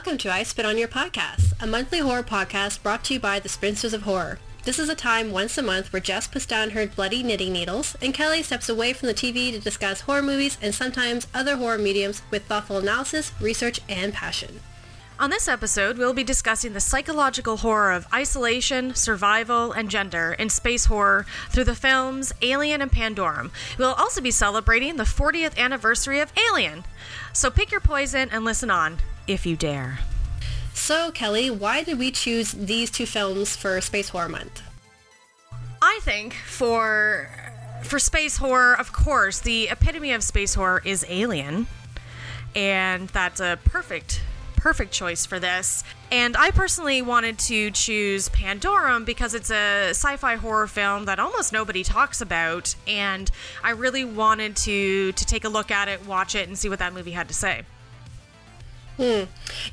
Welcome to I Spit on Your Podcast, a monthly horror podcast brought to you by the Spinsters of Horror. This is a time once a month where Jess puts down her bloody knitting needles and Kelly steps away from the TV to discuss horror movies and sometimes other horror mediums with thoughtful analysis, research, and passion. On this episode, we'll be discussing the psychological horror of isolation, survival, and gender in space horror through the films Alien and Pandorum. We'll also be celebrating the 40th anniversary of Alien. So pick your poison and listen on if you dare. So, Kelly, why did we choose these two films for Space Horror Month? I think for for space horror, of course, the epitome of space horror is Alien, and that's a perfect perfect choice for this. And I personally wanted to choose Pandorum because it's a sci-fi horror film that almost nobody talks about, and I really wanted to to take a look at it, watch it, and see what that movie had to say. Hmm.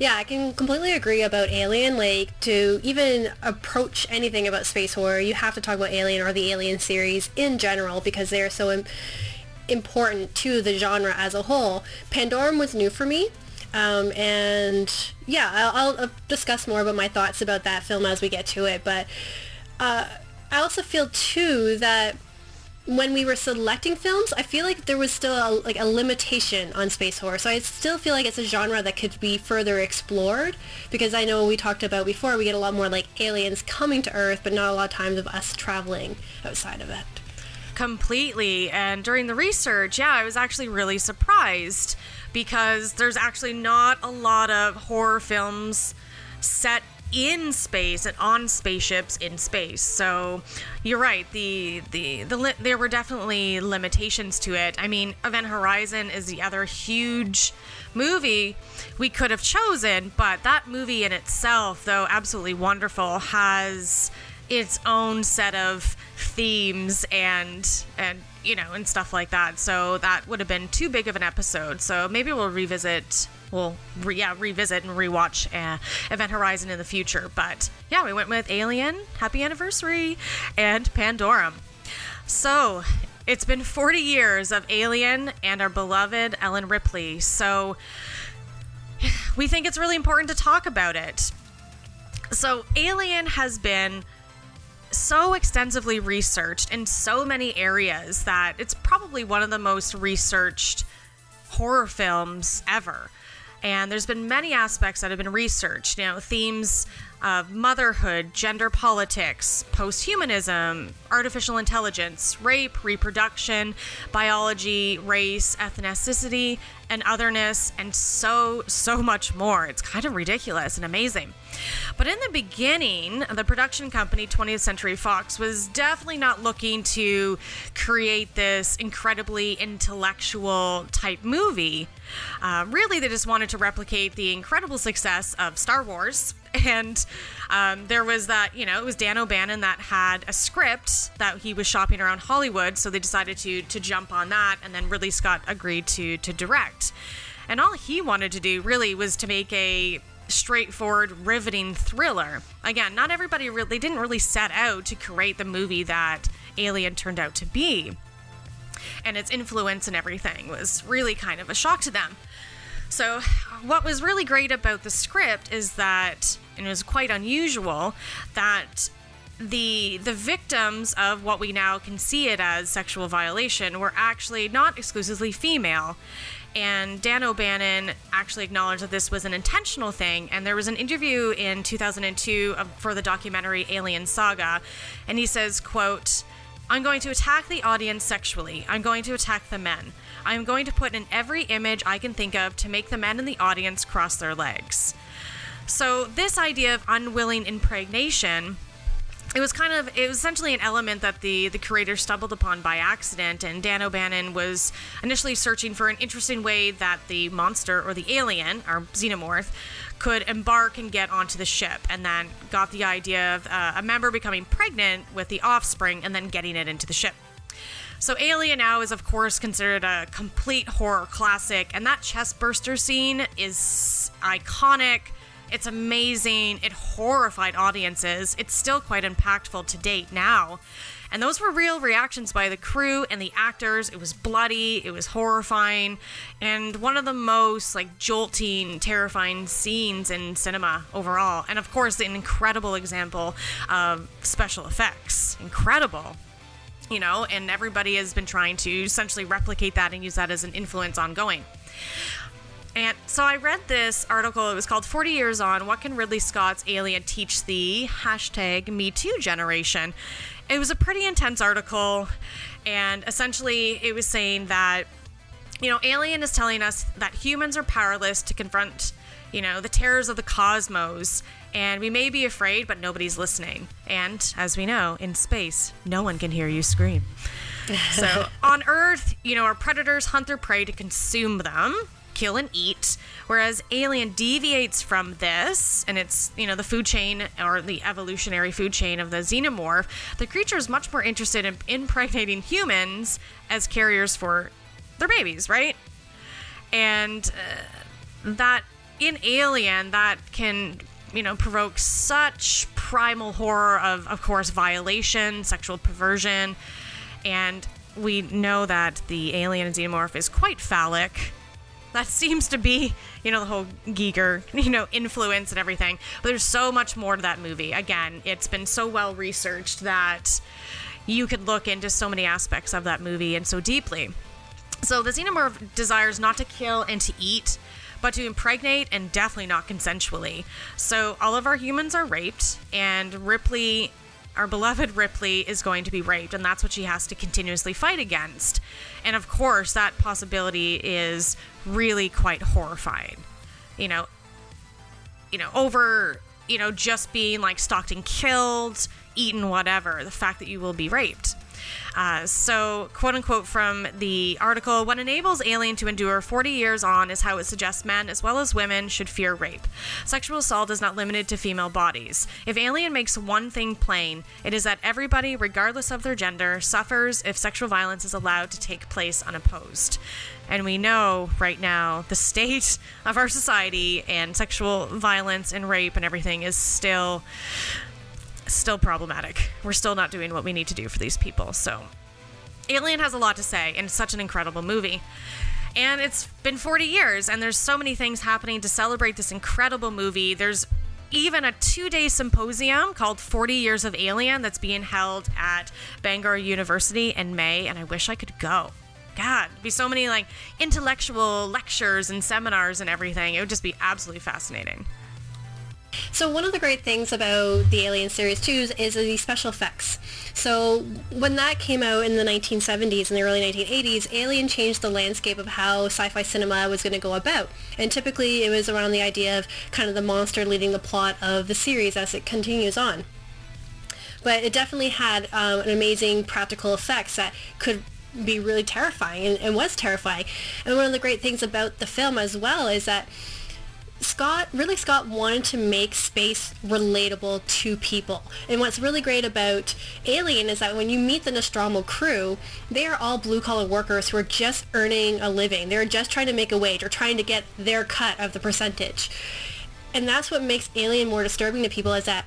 Yeah, I can completely agree about Alien. Like, to even approach anything about space horror, you have to talk about Alien or the Alien series in general because they are so Im- important to the genre as a whole. Pandorum was new for me. Um, and yeah, I'll, I'll, discuss more about my thoughts about that film as we get to it. But uh, I also feel too that when we were selecting films, I feel like there was still a, like a limitation on space horror. So I still feel like it's a genre that could be further explored because I know we talked about before we get a lot more like aliens coming to Earth, but not a lot of times of us traveling outside of it. Completely. And during the research, yeah, I was actually really surprised because there's actually not a lot of horror films set in space and on spaceships in space. So you're right. The the the li- there were definitely limitations to it. I mean, Event Horizon is the other huge movie we could have chosen, but that movie in itself, though absolutely wonderful, has its own set of themes and and you know and stuff like that. So that would have been too big of an episode. So maybe we'll revisit we'll re- yeah revisit and rewatch uh, Event Horizon in the future. But yeah, we went with Alien, Happy Anniversary, and Pandorum. So it's been 40 years of Alien and our beloved Ellen Ripley. So we think it's really important to talk about it. So Alien has been so extensively researched in so many areas that it's probably one of the most researched horror films ever. And there's been many aspects that have been researched, you know, themes of motherhood, gender politics, posthumanism, artificial intelligence, rape, reproduction, biology, race, ethnicity, and otherness, and so, so much more. It's kind of ridiculous and amazing. But in the beginning, the production company 20th Century Fox was definitely not looking to create this incredibly intellectual type movie. Uh, really, they just wanted to replicate the incredible success of Star Wars. And um, there was that, you know, it was Dan O'Bannon that had a script that he was shopping around Hollywood, so they decided to to jump on that, and then Ridley Scott agreed to to direct. And all he wanted to do really was to make a straightforward, riveting thriller. Again, not everybody really they didn't really set out to create the movie that Alien turned out to be. And its influence and everything was really kind of a shock to them. So, what was really great about the script is that, and it was quite unusual, that the the victims of what we now can see it as sexual violation were actually not exclusively female. And Dan O'Bannon actually acknowledged that this was an intentional thing. And there was an interview in 2002 um, for the documentary Alien Saga, and he says, "quote I'm going to attack the audience sexually. I'm going to attack the men." I am going to put in every image I can think of to make the men in the audience cross their legs. So, this idea of unwilling impregnation it was kind of it was essentially an element that the the creator stumbled upon by accident and dan o'bannon was initially searching for an interesting way that the monster or the alien or xenomorph could embark and get onto the ship and then got the idea of uh, a member becoming pregnant with the offspring and then getting it into the ship. So Alien now is of course considered a complete horror classic and that chest burster scene is iconic it's amazing. It horrified audiences. It's still quite impactful to date now. And those were real reactions by the crew and the actors. It was bloody, it was horrifying, and one of the most like jolting, terrifying scenes in cinema overall. And of course, an incredible example of special effects. Incredible you know, and everybody has been trying to essentially replicate that and use that as an influence ongoing. And so I read this article. It was called 40 Years On What Can Ridley Scott's Alien Teach the hashtag Me Too Generation? It was a pretty intense article. And essentially, it was saying that, you know, Alien is telling us that humans are powerless to confront, you know, the terrors of the cosmos. And we may be afraid, but nobody's listening. And as we know, in space, no one can hear you scream. so on Earth, you know, our predators hunt their prey to consume them kill and eat. Whereas Alien deviates from this, and it's, you know, the food chain or the evolutionary food chain of the xenomorph. The creature is much more interested in impregnating humans as carriers for their babies, right? And uh, that in Alien, that can you know, provoke such primal horror of, of course, violation, sexual perversion, and we know that the alien xenomorph is quite phallic. That seems to be, you know, the whole Giger, you know, influence and everything. But there's so much more to that movie. Again, it's been so well researched that you could look into so many aspects of that movie and so deeply. So the xenomorph desires not to kill and to eat, but to impregnate and definitely not consensually. So all of our humans are raped, and Ripley, our beloved Ripley, is going to be raped, and that's what she has to continuously fight against. And of course, that possibility is really quite horrifying. You know, you know, over, you know, just being like stalked and killed, eaten, whatever, the fact that you will be raped. Uh, so, quote unquote from the article, what enables Alien to endure 40 years on is how it suggests men as well as women should fear rape. Sexual assault is not limited to female bodies. If Alien makes one thing plain, it is that everybody, regardless of their gender, suffers if sexual violence is allowed to take place unopposed. And we know right now the state of our society and sexual violence and rape and everything is still still problematic. We're still not doing what we need to do for these people. So, Alien has a lot to say, and it's such an incredible movie. And it's been 40 years, and there's so many things happening to celebrate this incredible movie. There's even a two day symposium called 40 Years of Alien that's being held at Bangor University in May, and I wish I could go. God, be so many like intellectual lectures and seminars and everything. It would just be absolutely fascinating. So one of the great things about the Alien series too is the special effects. So when that came out in the 1970s and the early 1980s, Alien changed the landscape of how sci-fi cinema was going to go about. And typically it was around the idea of kind of the monster leading the plot of the series as it continues on. But it definitely had um, an amazing practical effects that could be really terrifying and, and was terrifying. And one of the great things about the film as well is that Scott, really Scott wanted to make space relatable to people. And what's really great about Alien is that when you meet the Nostromo crew, they are all blue collar workers who are just earning a living. They're just trying to make a wage or trying to get their cut of the percentage. And that's what makes Alien more disturbing to people is that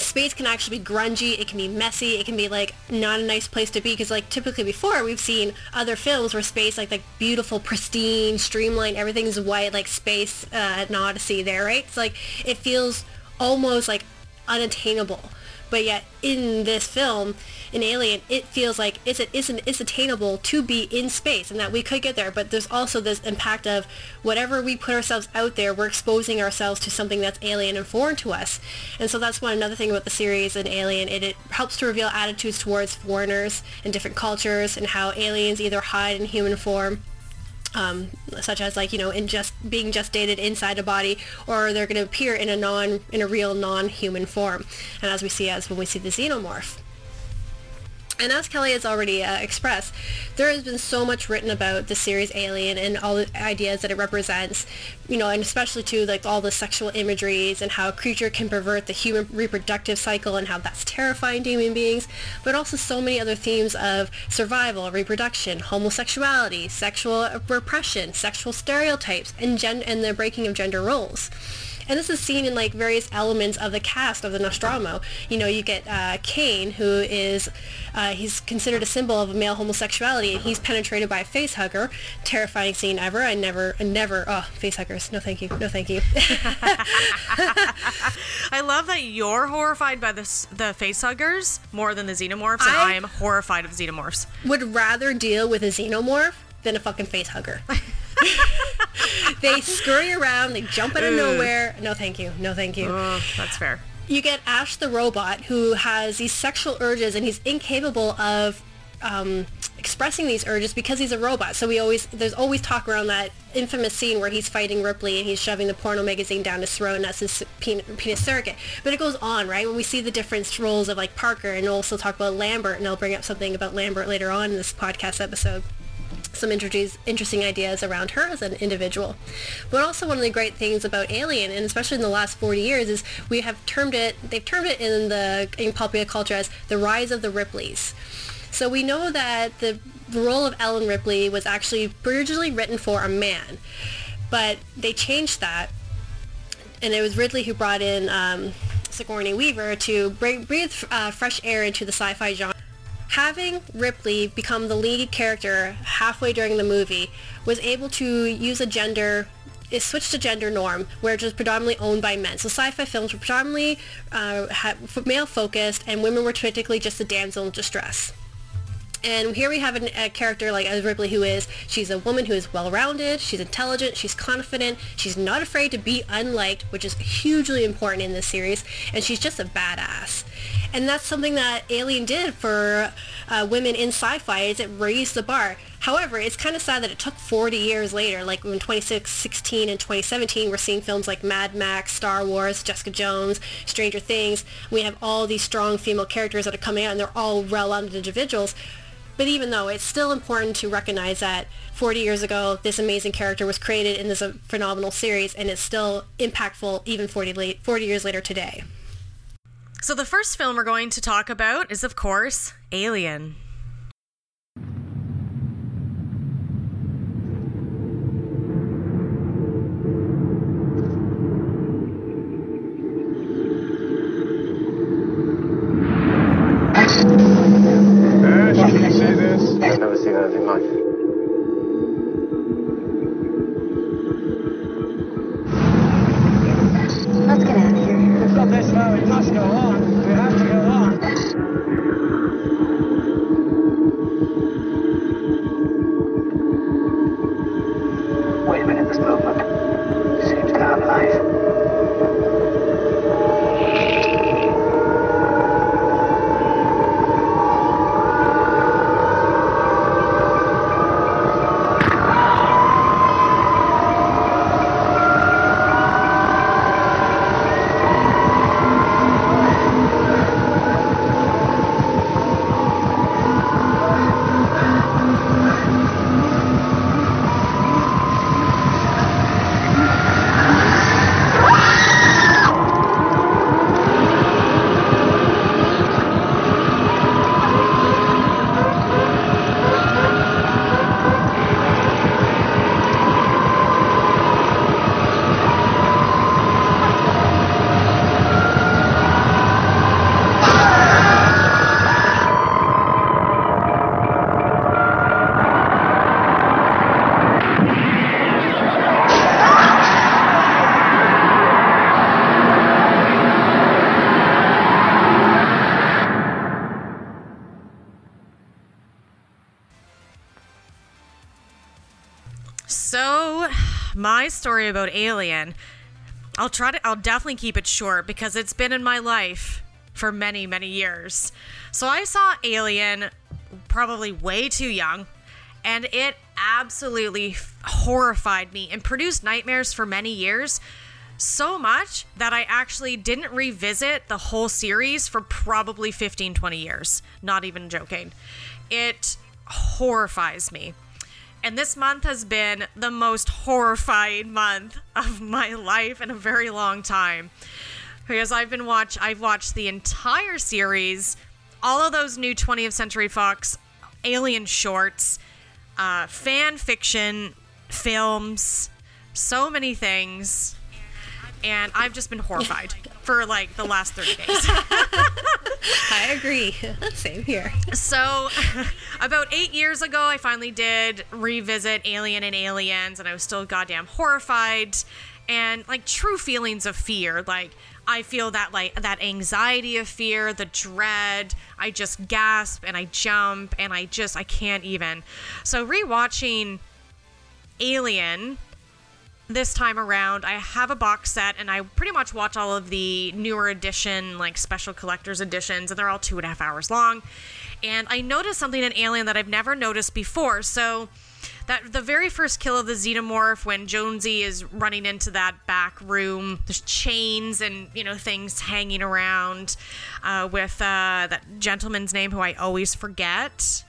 space can actually be grungy it can be messy it can be like not a nice place to be because like typically before we've seen other films where space like like beautiful pristine streamlined everything's white like space uh, an odyssey there right? It's like it feels almost like unattainable. But yet in this film in alien it feels like it's, it's, it's attainable to be in space and that we could get there. But there's also this impact of whatever we put ourselves out there we're exposing ourselves to something that's alien and foreign to us. And so that's one another thing about the series and alien it, it helps to reveal attitudes towards foreigners and different cultures and how aliens either hide in human form um, such as like you know in just being gestated inside a body or they're going to appear in a non in a real non-human form. And as we see as when we see the xenomorph and as Kelly has already uh, expressed, there has been so much written about the series Alien and all the ideas that it represents, you know, and especially to like all the sexual imageries and how a creature can pervert the human reproductive cycle and how that's terrifying to human beings, but also so many other themes of survival, reproduction, homosexuality, sexual repression, sexual stereotypes, and gen- and the breaking of gender roles. And this is seen in like various elements of the cast of the Nostromo. You know, you get uh, Kane, who is uh, he's considered a symbol of male homosexuality, and he's penetrated by a face hugger. Terrifying scene ever. I never, never. Oh, face huggers. No, thank you. No, thank you. I love that you're horrified by the the face huggers more than the xenomorphs, and I, I am horrified of xenomorphs. Would rather deal with a xenomorph than a fucking face hugger. they scurry around, they jump out of nowhere. No, thank you. No, thank you. Oh, that's fair. You get Ash the robot who has these sexual urges and he's incapable of um, expressing these urges because he's a robot. So we always there's always talk around that infamous scene where he's fighting Ripley and he's shoving the porno magazine down his throat and that's his penis, penis surrogate. But it goes on, right? When we see the different roles of like Parker and also talk about Lambert and I'll bring up something about Lambert later on in this podcast episode some interesting ideas around her as an individual. But also one of the great things about Alien, and especially in the last 40 years, is we have termed it, they've termed it in the in popular culture as the rise of the Ripleys. So we know that the, role of Ellen Ripley was actually originally written for a man, but they changed that, and it was Ridley who brought in um, Sigourney Weaver to breathe uh, fresh air into the sci-fi genre having Ripley become the lead character halfway during the movie was able to use a gender it switched to gender norm where it was predominantly owned by men. So sci-fi films were predominantly uh, male focused and women were typically just the damsel in distress. And here we have an, a character like as Ripley who is, she's a woman who is well-rounded, she's intelligent, she's confident, she's not afraid to be unliked, which is hugely important in this series, and she's just a badass. And that's something that Alien did for uh, women in sci-fi is it raised the bar. However, it's kind of sad that it took 40 years later, like in 2016 and 2017, we're seeing films like Mad Max, Star Wars, Jessica Jones, Stranger Things. We have all these strong female characters that are coming out, and they're all well-rounded individuals. But even though it's still important to recognize that 40 years ago, this amazing character was created in this uh, phenomenal series and it's still impactful even 40, late, 40 years later today. So the first film we're going to talk about is, of course, Alien. My story about Alien, I'll try to, I'll definitely keep it short because it's been in my life for many, many years. So I saw Alien probably way too young, and it absolutely horrified me and produced nightmares for many years. So much that I actually didn't revisit the whole series for probably 15, 20 years. Not even joking. It horrifies me. And this month has been the most horrifying month of my life in a very long time. Because I've been watch I've watched the entire series, all of those new 20th Century Fox alien shorts, uh, fan fiction, films, so many things. And I've just been horrified for like the last 30 days. I agree. Same here. So, about eight years ago, I finally did revisit Alien and Aliens, and I was still goddamn horrified. And like true feelings of fear, like I feel that like that anxiety of fear, the dread. I just gasp and I jump and I just I can't even. So rewatching Alien this time around, I have a box set and I pretty much watch all of the newer edition, like special collector's editions, and they're all two and a half hours long. And I noticed something in Alien that I've never noticed before. So that the very first kill of the xenomorph when Jonesy is running into that back room, there's chains and you know things hanging around uh, with uh, that gentleman's name who I always forget.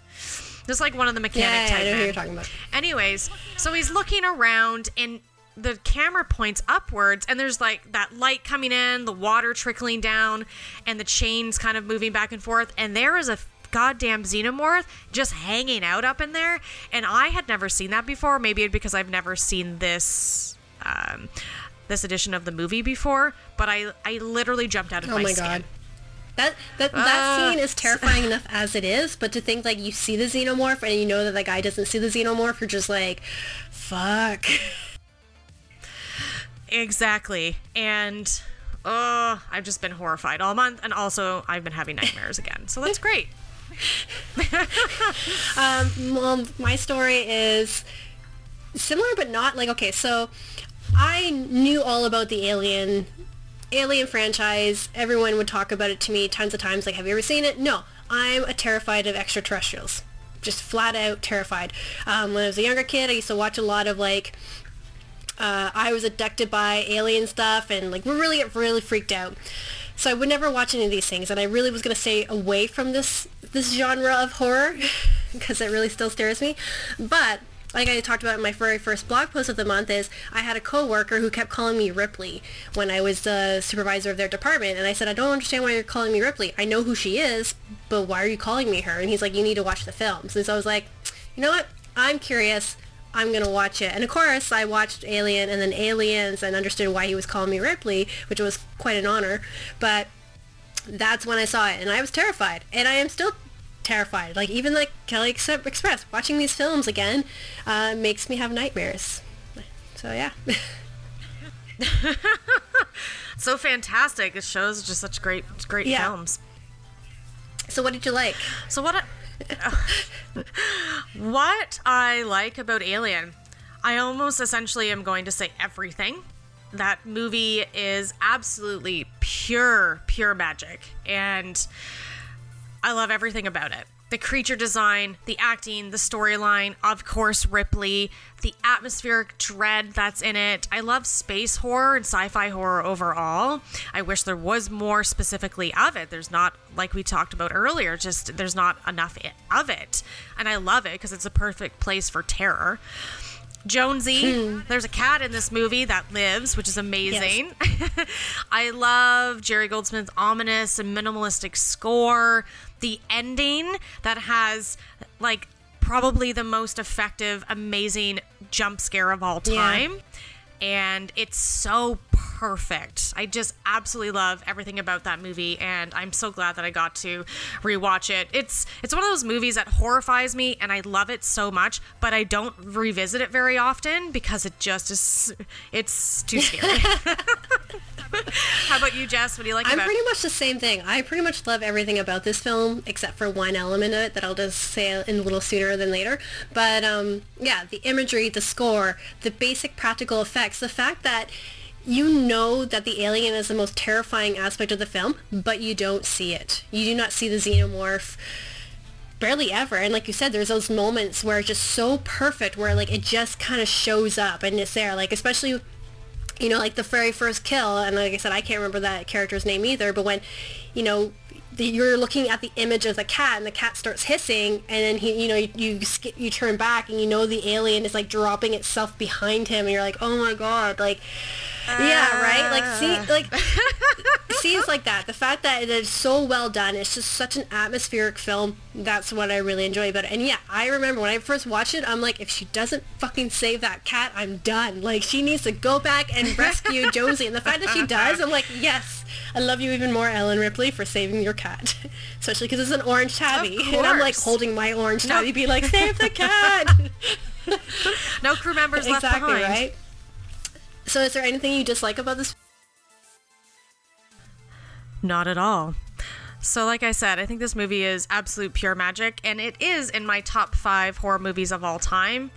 Just like one of the mechanic Yeah, type I know who you're talking about. Anyways, so he's looking around and the camera points upwards and there's like that light coming in, the water trickling down, and the chains kind of moving back and forth. And there is a goddamn xenomorph just hanging out up in there. And I had never seen that before. Maybe because I've never seen this. Um, this edition of the movie before, but I I literally jumped out of Oh my, my skin. god. That that, that Ah. scene is terrifying enough as it is, but to think like you see the xenomorph and you know that the guy doesn't see the xenomorph, you're just like, fuck. Exactly. And uh, I've just been horrified all month. And also, I've been having nightmares again. So that's great. Um, well, my story is similar, but not like okay. So I knew all about the Alien Alien franchise. Everyone would talk about it to me tons of times. Like, have you ever seen it? No. I'm a terrified of extraterrestrials. Just flat out terrified. Um, when I was a younger kid, I used to watch a lot of like uh, I was abducted by alien stuff and like we really get really freaked out. So I would never watch any of these things, and I really was gonna stay away from this this genre of horror because it really still scares me. But like I talked about in my very first blog post of the month is I had a coworker who kept calling me Ripley when I was the supervisor of their department, and I said I don't understand why you're calling me Ripley. I know who she is, but why are you calling me her? And he's like, you need to watch the films. And so I was like, you know what? I'm curious. I'm gonna watch it. And of course, I watched Alien and then Aliens and understood why he was calling me Ripley, which was quite an honor. But that's when I saw it, and I was terrified, and I am still terrified. Like even like Kelly Ex- Express, watching these films again uh, makes me have nightmares. So yeah, So fantastic. It shows just such great, great Yeah. films. so what did you like? So what? I, what I like about Alien, I almost essentially am going to say everything. That movie is absolutely pure, pure magic, and I love everything about it. The creature design, the acting, the storyline, of course, Ripley, the atmospheric dread that's in it. I love space horror and sci fi horror overall. I wish there was more specifically of it. There's not, like we talked about earlier, just there's not enough of it. And I love it because it's a perfect place for terror. Jonesy, hmm. there's a cat in this movie that lives, which is amazing. I love Jerry Goldsmith's ominous and minimalistic score. The ending that has like probably the most effective, amazing jump scare of all Yeah. time. And it's so perfect. I just absolutely love everything about that movie and I'm so glad that I got to rewatch it. It's it's one of those movies that horrifies me and I love it so much, but I don't revisit it very often because it just is it's too scary. How about you, Jess? What do you like I'm about pretty much the same thing. I pretty much love everything about this film except for one element of it that I'll just say in a little sooner than later. But um, yeah, the imagery, the score, the basic practical effects, the fact that you know that the alien is the most terrifying aspect of the film, but you don't see it. You do not see the xenomorph barely ever and like you said there's those moments where it's just so perfect where like it just kind of shows up and it's there like especially you know, like the very first kill, and like I said, I can't remember that character's name either, but when, you know, the, you're looking at the image of the cat, and the cat starts hissing, and then he, you know, you you, you turn back, and you know the alien is like dropping itself behind him, and you're like, oh my god, like, yeah, right. Like see, ah. like scenes like that. The fact that it is so well done. It's just such an atmospheric film. That's what I really enjoy about it. And yeah, I remember when I first watched it, I'm like, if she doesn't fucking save that cat, I'm done. Like she needs to go back and rescue Jonesy. And the fact that she does, I'm like, yes, I love you even more, Ellen Ripley, for saving your cat. Especially because it's an orange tabby, and I'm like holding my orange tabby, be like, save the cat. no crew members left exactly behind. right. So, is there anything you dislike about this? Not at all. So, like I said, I think this movie is absolute pure magic, and it is in my top five horror movies of all time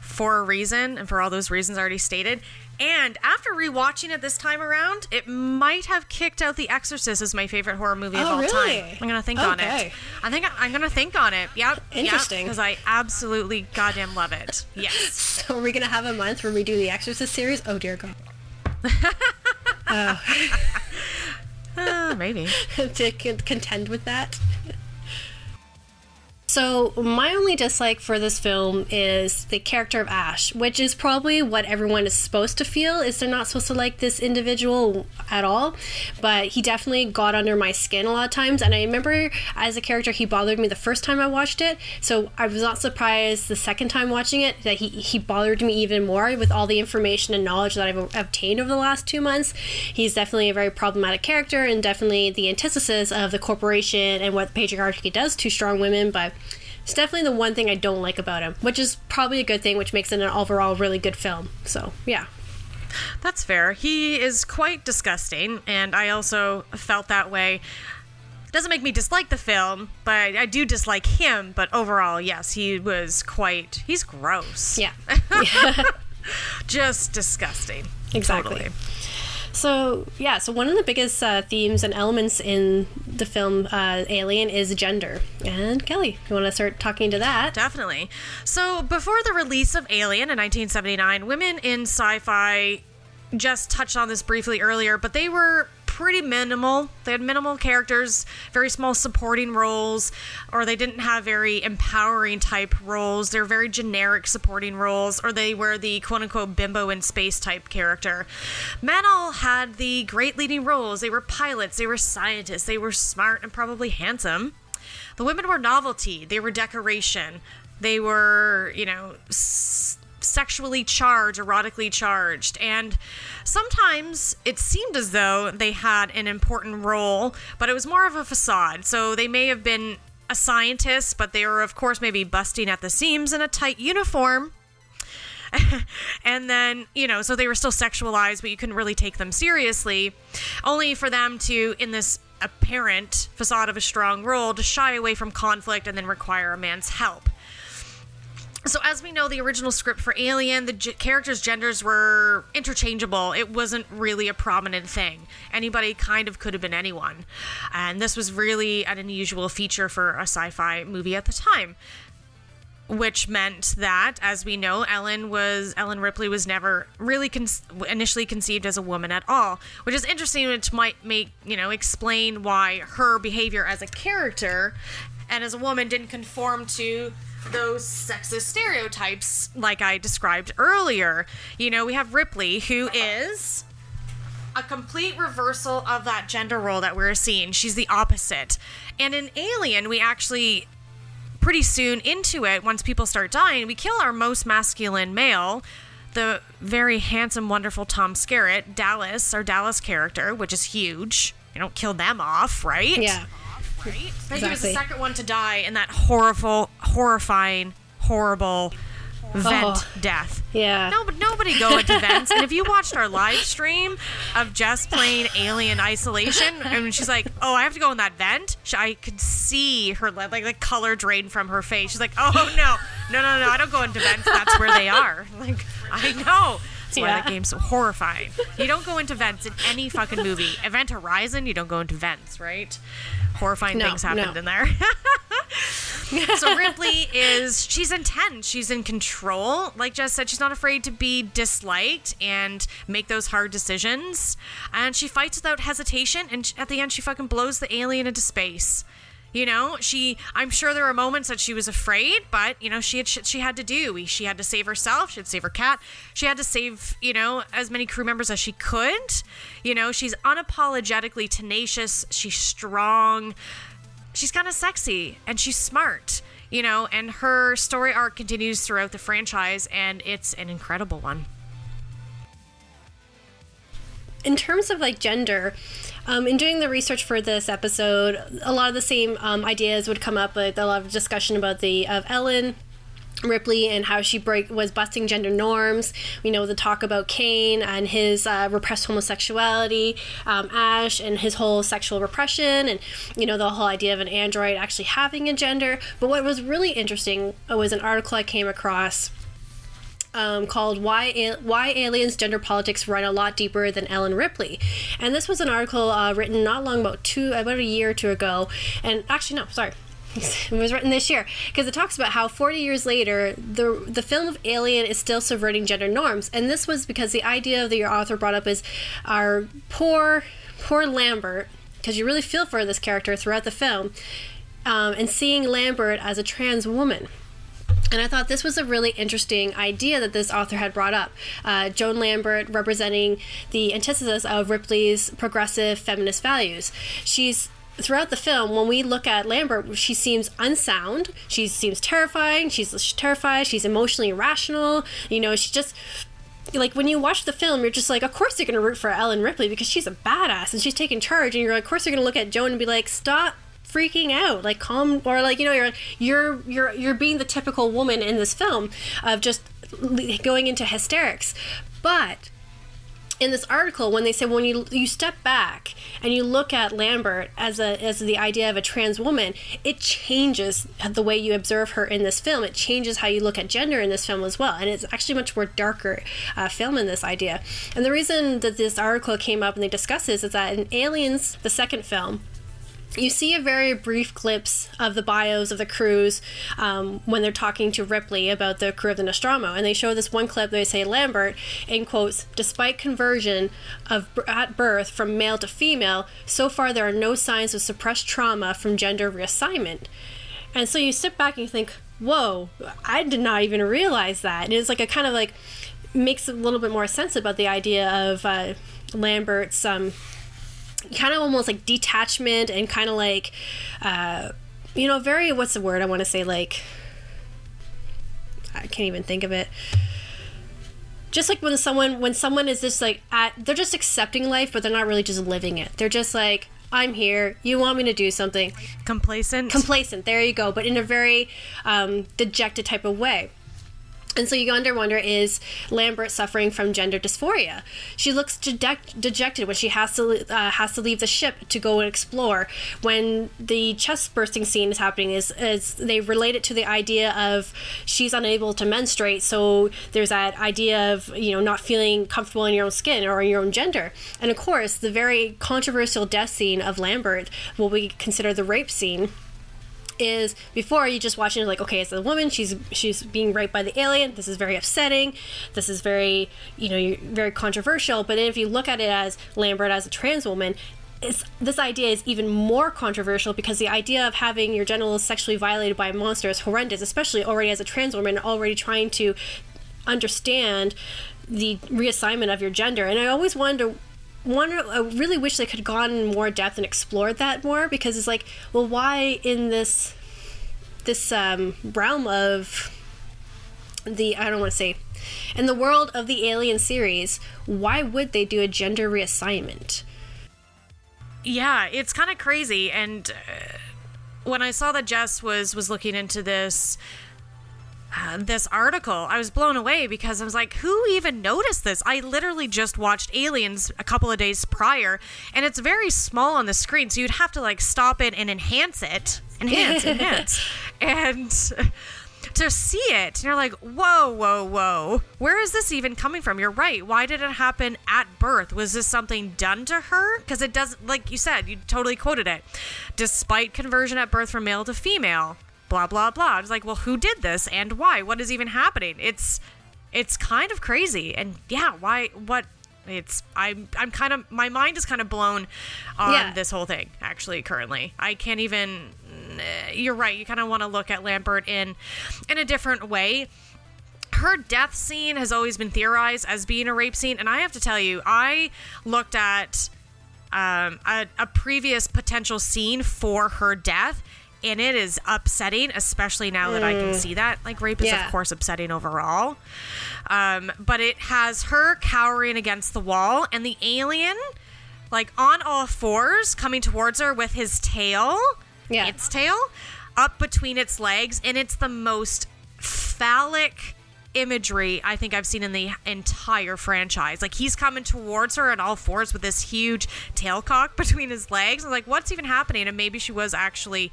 for a reason, and for all those reasons already stated. And after rewatching it this time around, it might have kicked out The Exorcist as my favorite horror movie of Oh, all really? time. I'm gonna think on Okay. it. I think I'm gonna think on it. Yep. Interesting. Because I absolutely goddamn love it. Yes. So, are we gonna have a month where we do the Exorcist series? Oh dear God. Uh, maybe. to contend with that. So, my only dislike for this film is the character of Ash, which is probably what everyone is supposed to feel is they're not supposed to like this individual at all, but he definitely got under my skin a lot of times. And I remember as a character he bothered me the first time I watched it, so I was not surprised the second time watching it that he he bothered me even more with all the information and knowledge that I've obtained over the last 2 months. He's definitely a very problematic character and definitely the antithesis of the corporation and what patriarchy does to strong women, but it's definitely the one thing I don't like about him, which is probably a good thing, which makes it an overall really good film. So, yeah. That's fair. He is quite disgusting, and I also felt that way. Doesn't make me dislike the film, but I do dislike him. But overall, yes, he was quite. He's gross. Yeah. Just disgusting. Exactly. Totally. So, yeah, so one of the biggest uh, themes and elements in the film uh, Alien is gender. And Kelly, you want to start talking to that? Definitely. So, before the release of Alien in 1979, women in sci fi just touched on this briefly earlier, but they were pretty minimal. They had minimal characters, very small supporting roles, or they didn't have very empowering type roles. They're very generic supporting roles, or they were the quote unquote bimbo in space type character. Men all had the great leading roles. They were pilots, they were scientists, they were smart and probably handsome. The women were novelty, they were decoration, they were, you know, s- sexually charged, erotically charged, and sometimes it seemed as though they had an important role, but it was more of a facade. So they may have been a scientist, but they were, of course, maybe busting at the seams in a tight uniform. and then, you know, so they were still sexualized, but you couldn't really take them seriously, only for them to, in this apparent facade of a strong role, to shy away from conflict and then require a man's help. So, as we know, the original script for Alien, the g- characters' genders were interchangeable. It wasn't really a prominent thing. Anybody kind of could have been anyone. And this was really an unusual feature for a sci fi movie at the time. Which meant that, as we know, Ellen was Ellen Ripley was never really con- initially conceived as a woman at all, which is interesting. Which might make you know explain why her behavior as a character and as a woman didn't conform to those sexist stereotypes like I described earlier. You know, we have Ripley, who is a complete reversal of that gender role that we're seeing. She's the opposite. And in Alien, we actually pretty soon into it, once people start dying, we kill our most masculine male, the very handsome, wonderful Tom Skerritt, Dallas, our Dallas character, which is huge. You don't kill them off, right? Yeah. Right? He was the second one to die in that horrible, horrifying, horrible vent Oh. death. Yeah. No, but nobody go into vents. And if you watched our live stream of Jess playing Alien Isolation, and she's like, "Oh, I have to go in that vent," she, I could see her like the color drain from her face. She's like, "Oh no, no, no, no! I don't go into vents. That's where they are." Like, I know. That's why Yeah. that game's so horrifying. You don't go into vents in any fucking movie. Event Horizon, you don't go into vents, right? Horrifying No, things happened no. in there. so Ripley is she's intense. She's in control. Like Jess said, she's not afraid to be disliked and make those hard decisions. And she fights without hesitation. And at the end, she fucking blows the alien into space. You know, she. I'm sure there were moments that she was afraid, but you know, she had shit she had to do. She had to save herself. She had to save her cat. She had to save, you know, as many crew members as she could. You know, she's unapologetically tenacious. She's strong. She's kind of sexy and she's smart. You know, and her story arc continues throughout the franchise, and it's an incredible one. In terms of like gender, um, in doing the research for this episode, a lot of the same um, ideas would come up. Like a lot of discussion about the of Ellen Ripley and how she break was busting gender norms. We know the talk about Kane and his uh, repressed homosexuality, um, Ash and his whole sexual repression, and you know the whole idea of an android actually having a gender. But what was really interesting was an article I came across um, called "Why Why Aliens Gender Politics Run a Lot Deeper Than Ellen Ripley," and this was an article uh, written not long about two about a year or two ago, and actually no, sorry. It was written this year because it talks about how 40 years later the the film of Alien is still subverting gender norms, and this was because the idea that your author brought up is our poor poor Lambert because you really feel for this character throughout the film, um, and seeing Lambert as a trans woman. And I thought this was a really interesting idea that this author had brought up. Uh, Joan Lambert representing the antithesis of Ripley's progressive feminist values. She's throughout the film, when we look at Lambert, she seems unsound. She seems terrifying. She's terrified. She's emotionally irrational. You know, she just like when you watch the film, you're just like, of course you're gonna root for Ellen Ripley because she's a badass and she's taking charge, and you're like, of course you're gonna look at Joan and be like, stop freaking out like calm or like you know you're you're you're you're being the typical woman in this film of just going into hysterics but in this article when they say when you you step back and you look at Lambert as a as the idea of a trans woman, it changes the way you observe her in this film. It changes how you look at gender in this film as well, and it's actually much more darker uh, film in this idea. And the reason that this article came up and they discuss this is that in Aliens, the second film, you see a very brief glimpse of the bios of the crews um, when they're talking to Ripley about the crew of the Nostromo, and they show this one clip. where They say Lambert, in quotes, despite conversion of at birth from male to female, so far there are no signs of suppressed trauma from gender reassignment. And so you sit back and you think, whoa, I did not even realize that. And it's like a kind of like makes a little bit more sense about the idea of uh, Lambert's um, kind of almost like detachment and kind of like uh, you know very what's the word i want to say like i can't even think of it. Just like when someone when someone is just like at they're just accepting life but they're not really just living it. They're just like i'm here you want me to do something. Complacent. Complacent there you go but in a very um, dejected type of way and so you wonder, wonder is Lambert suffering from gender dysphoria? She looks deject, dejected when she has to uh, has to leave the ship to go and explore. When the chest bursting scene is happening, is is they relate it to the idea of she's unable to menstruate. So there's that idea of you know not feeling comfortable in your own skin or in your own gender. And of course, the very controversial death scene of Lambert, what we consider the rape scene is before you just watching it like okay it's a woman she's she's being raped by the alien this is very upsetting this is very you know very controversial but if you look at it as lambert as a trans woman it's, this idea is even more controversial because the idea of having your genitals sexually violated by a monster is horrendous especially already as a trans woman already trying to understand the reassignment of your gender. And i always wonder wonder I really wish they could gone more depth and explored that more because it's like, well, why in this this um, realm of the I don't want to say in the world of the Alien series, why would they do a gender reassignment? Yeah, it's kind of crazy. And uh, when I saw that Jess was was looking into this, uh, this article, I was blown away because I was like, who even noticed this? I literally just watched Aliens a couple of days prior, and it's very small on the screen, so you'd have to like stop it and enhance it, enhance, enhance, and to see it, and you're like, whoa, whoa, whoa, where is this even coming from? You're right. Why did it happen at birth? Was this something done to her? Because it doesn't, like you said, you totally quoted it. Despite conversion at birth from male to female blah blah blah. I was like, well, who did this and why? What is even happening? It's it's kind of crazy. And yeah, why what it's I'm I'm kind of my mind is kind of blown on yeah. this whole thing actually currently. I can't even uh, you're right. You kind of want to look at Lambert in in a different way. Her death scene has always been theorized as being a rape scene, and I have to tell you, I looked at um, a, a previous potential scene for her death, and it is upsetting, especially now that I can see that. Like, rape is, Yeah. of course, upsetting overall. Um, but it has her cowering against the wall, and the alien, like, on all fours, coming towards her with his tail, Yeah. its tail, up between its legs, and it's the most phallic imagery I think I've seen in the entire franchise. Like he's coming towards her on all fours with this huge tail cock between his legs. I'm like, what's even happening? And maybe she was actually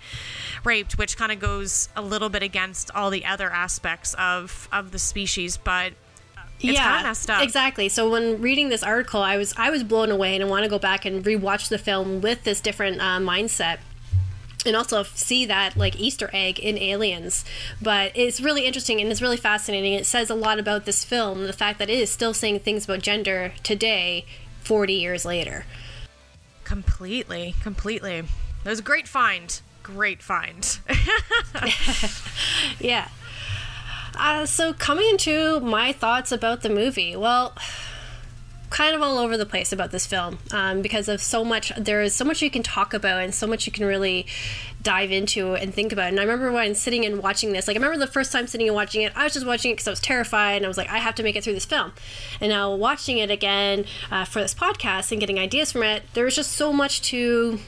raped, which kind of goes a little bit against all the other aspects of of the species, but it's kind of messed up. Exactly. So when reading this article, I was I was blown away, and I want to go back and rewatch the film with this different uh, mindset. And also see that like Easter egg in Aliens, but it's really interesting and it's really fascinating. It says a lot about this film, the fact that it is still saying things about gender today, forty years later. Completely, completely. It was a great find. Great find. Yeah. Uh, so coming into my thoughts about the movie, well, kind of all over the place about this film um, because of so much. There is so much you can talk about and so much you can really dive into and think about. And I remember when sitting and watching this, like I remember the first time sitting and watching it, I was just watching it because I was terrified and I was like, I have to make it through this film. And now watching it again uh, for this podcast and getting ideas from it, there was just so much to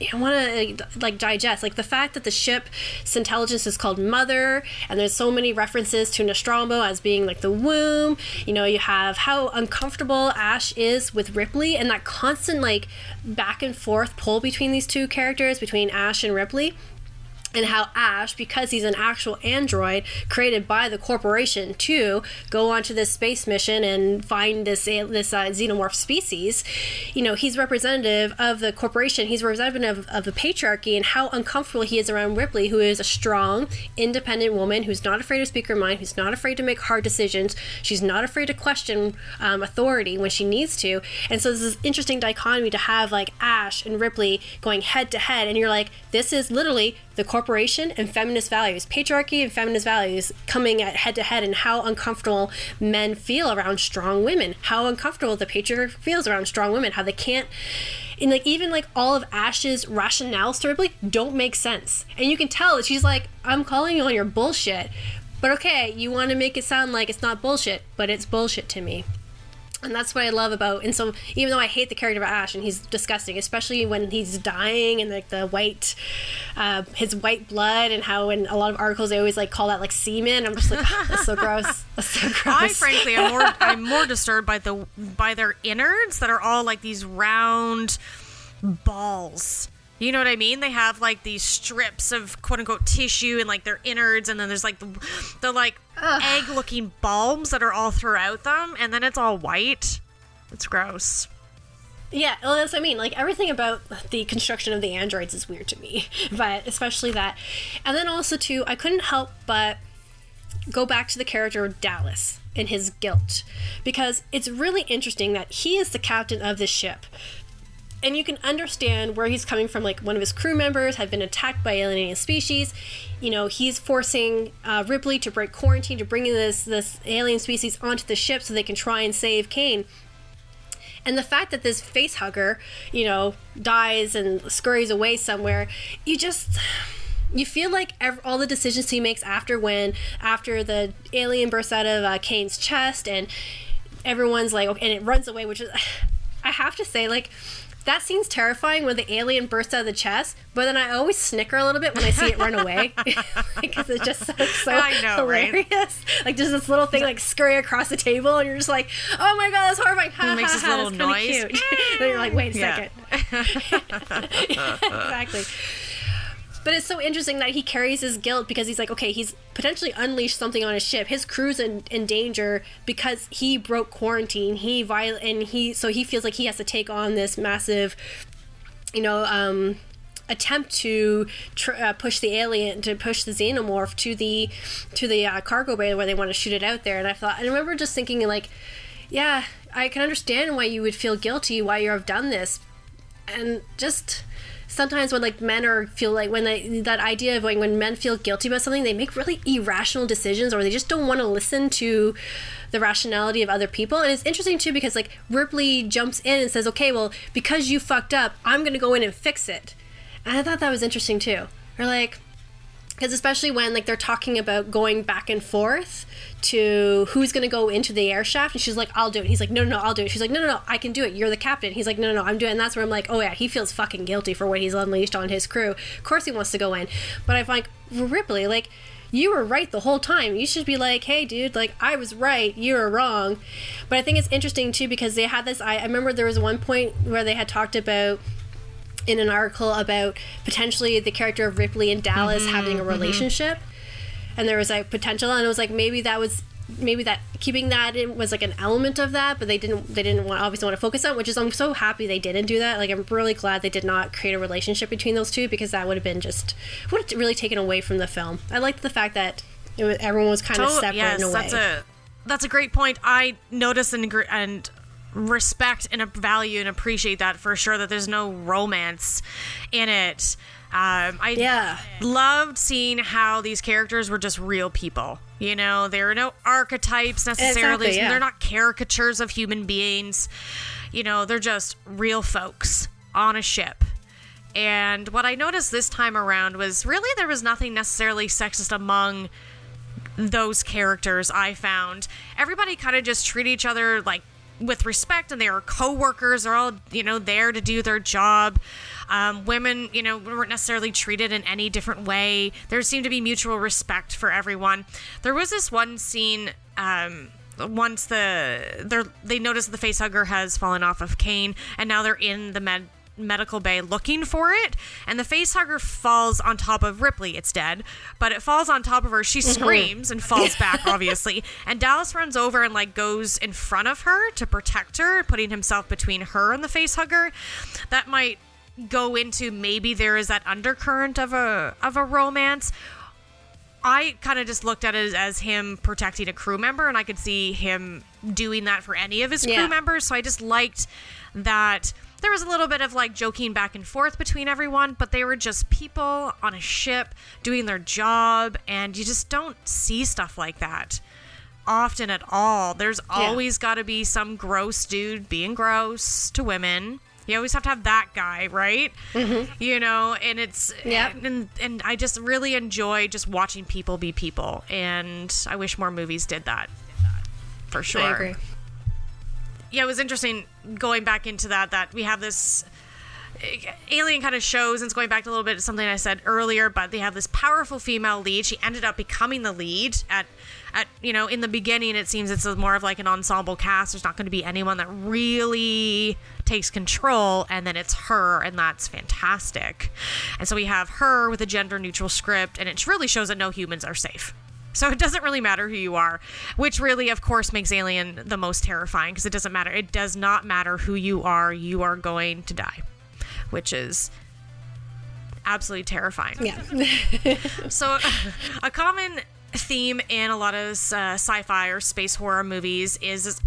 I want to like digest like the fact that the ship's intelligence is called Mother, and there's so many references to Nostromo as being like the womb. You know, you have how uncomfortable Ash is with Ripley, and that constant like back and forth pull between these two characters, between Ash and Ripley and how Ash, because he's an actual android created by the corporation to go onto this space mission and find this this uh, xenomorph species, you know, he's representative of the corporation. He's representative of, of the patriarchy and how uncomfortable he is around Ripley, who is a strong, independent woman who's not afraid to speak her mind, who's not afraid to make hard decisions. She's not afraid to question um, authority when she needs to. And so this is interesting dichotomy to have like Ash and Ripley going head to head, and you're like, this is literally the corporation and feminist values, patriarchy and feminist values coming at head to head, and how uncomfortable men feel around strong women, how uncomfortable the patriarchy feels around strong women, how they can't. And like even like all of Ash's rationales to Ripley don't make sense, and you can tell that she's like, "I'm calling you on your bullshit," but okay, you want to make it sound like it's not bullshit, but it's bullshit to me and that's what I love about. And so, even though I hate the character of Ash, and he's disgusting, especially when he's dying and like the white, uh, his white blood, and how in a lot of articles they always like call that like semen. I'm just like, that's so gross. That's so gross. I frankly am more I'm more disturbed by the by their innards that are all like these round balls. You know what I mean? They have like these strips of quote unquote tissue and like their innards, and then there's like the, the like egg looking bulbs that are all throughout them, and then it's all white. It's gross. Yeah, well, that's what I mean. Like everything about the construction of the androids is weird to me, but especially that. And then also too, I couldn't help but go back to the character of Dallas and his guilt because it's really interesting that he is the captain of this ship. And you can understand where he's coming from. Like one of his crew members had been attacked by alien species. You know, he's forcing uh, Ripley to break quarantine to bring this this alien species onto the ship so they can try and save Kane. And the fact that this face hugger, you know, dies and scurries away somewhere, you just you feel like ev- all the decisions he makes after when after the alien bursts out of uh, Kane's chest and everyone's like okay, and it runs away, which is I have to say like that scene's terrifying when the alien bursts out of the chest, but then I always snicker a little bit when I see it run away because it's just so, so I know, right? hilarious. Like just this little thing like scurry across the table, and you're just like, "Oh my god, that's horrifying!" Ha, It makes ha, this ha, little noise. Cute. then you're like, "Wait a Yeah. second. exactly. But it's so interesting that he carries his guilt because he's like, okay, he's potentially unleashed something on his ship. His crew's in, in danger because he broke quarantine. He viol- and he so he feels like he has to take on this massive, you know, um, attempt to tr- uh, push the alien to push the xenomorph to the to the uh, cargo bay where they want to shoot it out there. And I thought, I remember just thinking like, yeah, I can understand why you would feel guilty why you have done this, and just sometimes when like men are feel like when they, that idea of like when men feel guilty about something, they make really irrational decisions or they just don't want to listen to the rationality of other people. And it's interesting too because like Ripley jumps in and says, "Okay, well, because you fucked up, I'm to go in and fix it." And I thought that was interesting too. Or like because especially when like they're talking about going back and forth to who's going to go into the air shaft and she's like i'll do it he's like no no no i'll do it she's like no no no i can do it you're the captain he's like no no no i'm doing it. and that's where i'm like oh yeah he feels fucking guilty for what he's unleashed on his crew of course he wants to go in but i find like ripley like you were right the whole time. You should be like, hey, dude, like, I was right, you were wrong. But I think it's interesting, too, because they had this. I, I remember there was one point where they had talked about in an article about potentially the character of Ripley and Dallas mm-hmm, having a mm-hmm. relationship. Mm-hmm. And there was like potential, and it was like maybe that was maybe that keeping that in was like an element of that, but they didn't they didn't want obviously want to focus on, which is I'm so happy they didn't do that. Like I'm really glad they did not create a relationship between those two because that would have been just would have really taken away from the film. I liked the fact that was, everyone was kind of separate yes, in a way. That's a that's a great point. I noticed and and respect and value and appreciate that for sure that there's no romance in it. Um, I yeah. loved seeing how these characters were just real people. You know, there are no archetypes necessarily. Exactly, yeah. They're not caricatures of human beings. You know, they're just real folks on a ship. And what I noticed this time around was really there was nothing necessarily sexist among those characters I found. Everybody kind of just treat each other like with respect and they were co-workers they're all you know there to do their job. Um, women you know weren't necessarily treated in any different way. There seemed to be mutual respect for everyone. There was this one scene um, once the they notice the facehugger has fallen off of Kane and now they're in the med medical bay looking for it, and the facehugger falls on top of Ripley. It's dead, but it falls on top of her. She mm-hmm. screams and falls back, obviously. And Dallas runs over and like goes in front of her to protect her, putting himself between her and the facehugger. That might go into maybe there is that undercurrent of a of a romance. I kind of just looked at it as, as, him protecting a crew member, and I could see him doing that for any of his crew yeah. members. So I just liked that there was a little bit of like joking back and forth between everyone, but they were just people on a ship doing their job, and you just don't see stuff like that often at all. There's always yeah. got to be some gross dude being gross to women. You always have to have that guy, right? Mm-hmm. You know, and it's yeah, and and I just really enjoy just watching people be people, and I wish more movies did that. For sure. Yeah, it was interesting going back into that. That we have this eh, Alien kind of shows, and it's going back to a little bit something I said earlier, but they have this powerful female lead. She ended up becoming the lead at, at you know, in the beginning. It seems it's more of like an ensemble cast. There's not going to be anyone that really takes control, and then it's her, and that's fantastic. And so we have her with a gender neutral script, and it really shows that no humans are safe. So it doesn't really matter who you are, which really, of course, makes Alien the most terrifying because it doesn't matter. It does not matter who you are, you are going to die, which is absolutely terrifying. Yeah. so, a common theme in a lot of uh, sci-fi or space horror movies is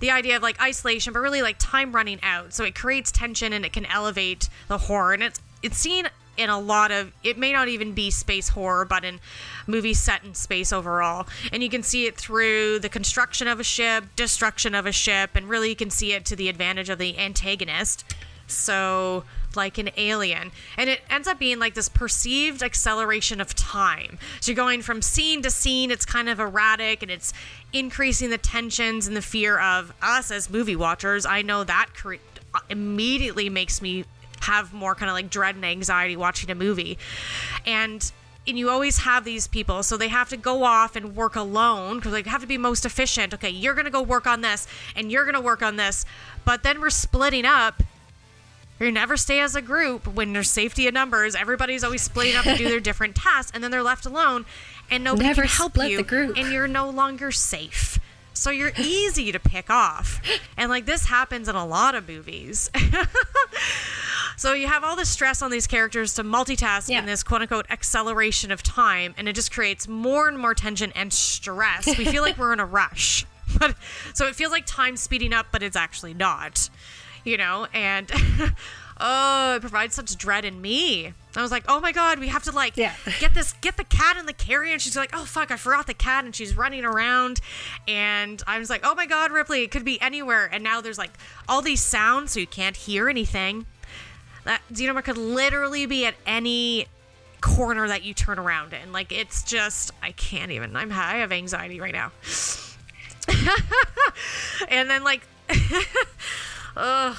the idea of like isolation, but really like time running out. So it creates tension and it can elevate the horror, and it's it's seen in a lot of it may not even be space horror but in movies set in space overall. And you can see it through the construction of a ship destruction of a ship and really you can see it to the advantage of the antagonist. So like an alien. And it ends up being like this perceived acceleration of time. So you're going from scene to scene it's kind of erratic and it's increasing the tensions and the fear of us as movie watchers. I know that cre- immediately makes me have more kind of like dread and anxiety watching a movie. And and you always have these people so they have to go off and work alone because they have to be most efficient. Okay you're going to go work on this and you're going to work on this but then we're splitting up. You never stay as a group. When there's safety in numbers everybody's always splitting up to do their different tasks and then they're left alone and nobody never can help you the group. and you're no longer safe. So you're easy to pick off. And like this happens in a lot of movies So you have all this stress on these characters to multitask yeah. in this quote unquote acceleration of time, and it just creates more and more tension and stress. We feel like we're in a rush. But so it feels like time speeding up, but it's actually not. You know, and oh, it provides such dread in me. I was like, oh my god, we have to like Yeah. get this, get the cat in the carrier. And she's like, oh fuck, I forgot the cat, and she's running around. And I was like, oh my god, Ripley, it could be anywhere. And now there's like all these sounds, so you can't hear anything. That xenomorph could literally be at any corner that you turn around in. Like it's just, I can't even. I'm I have anxiety right now. and then like Ugh.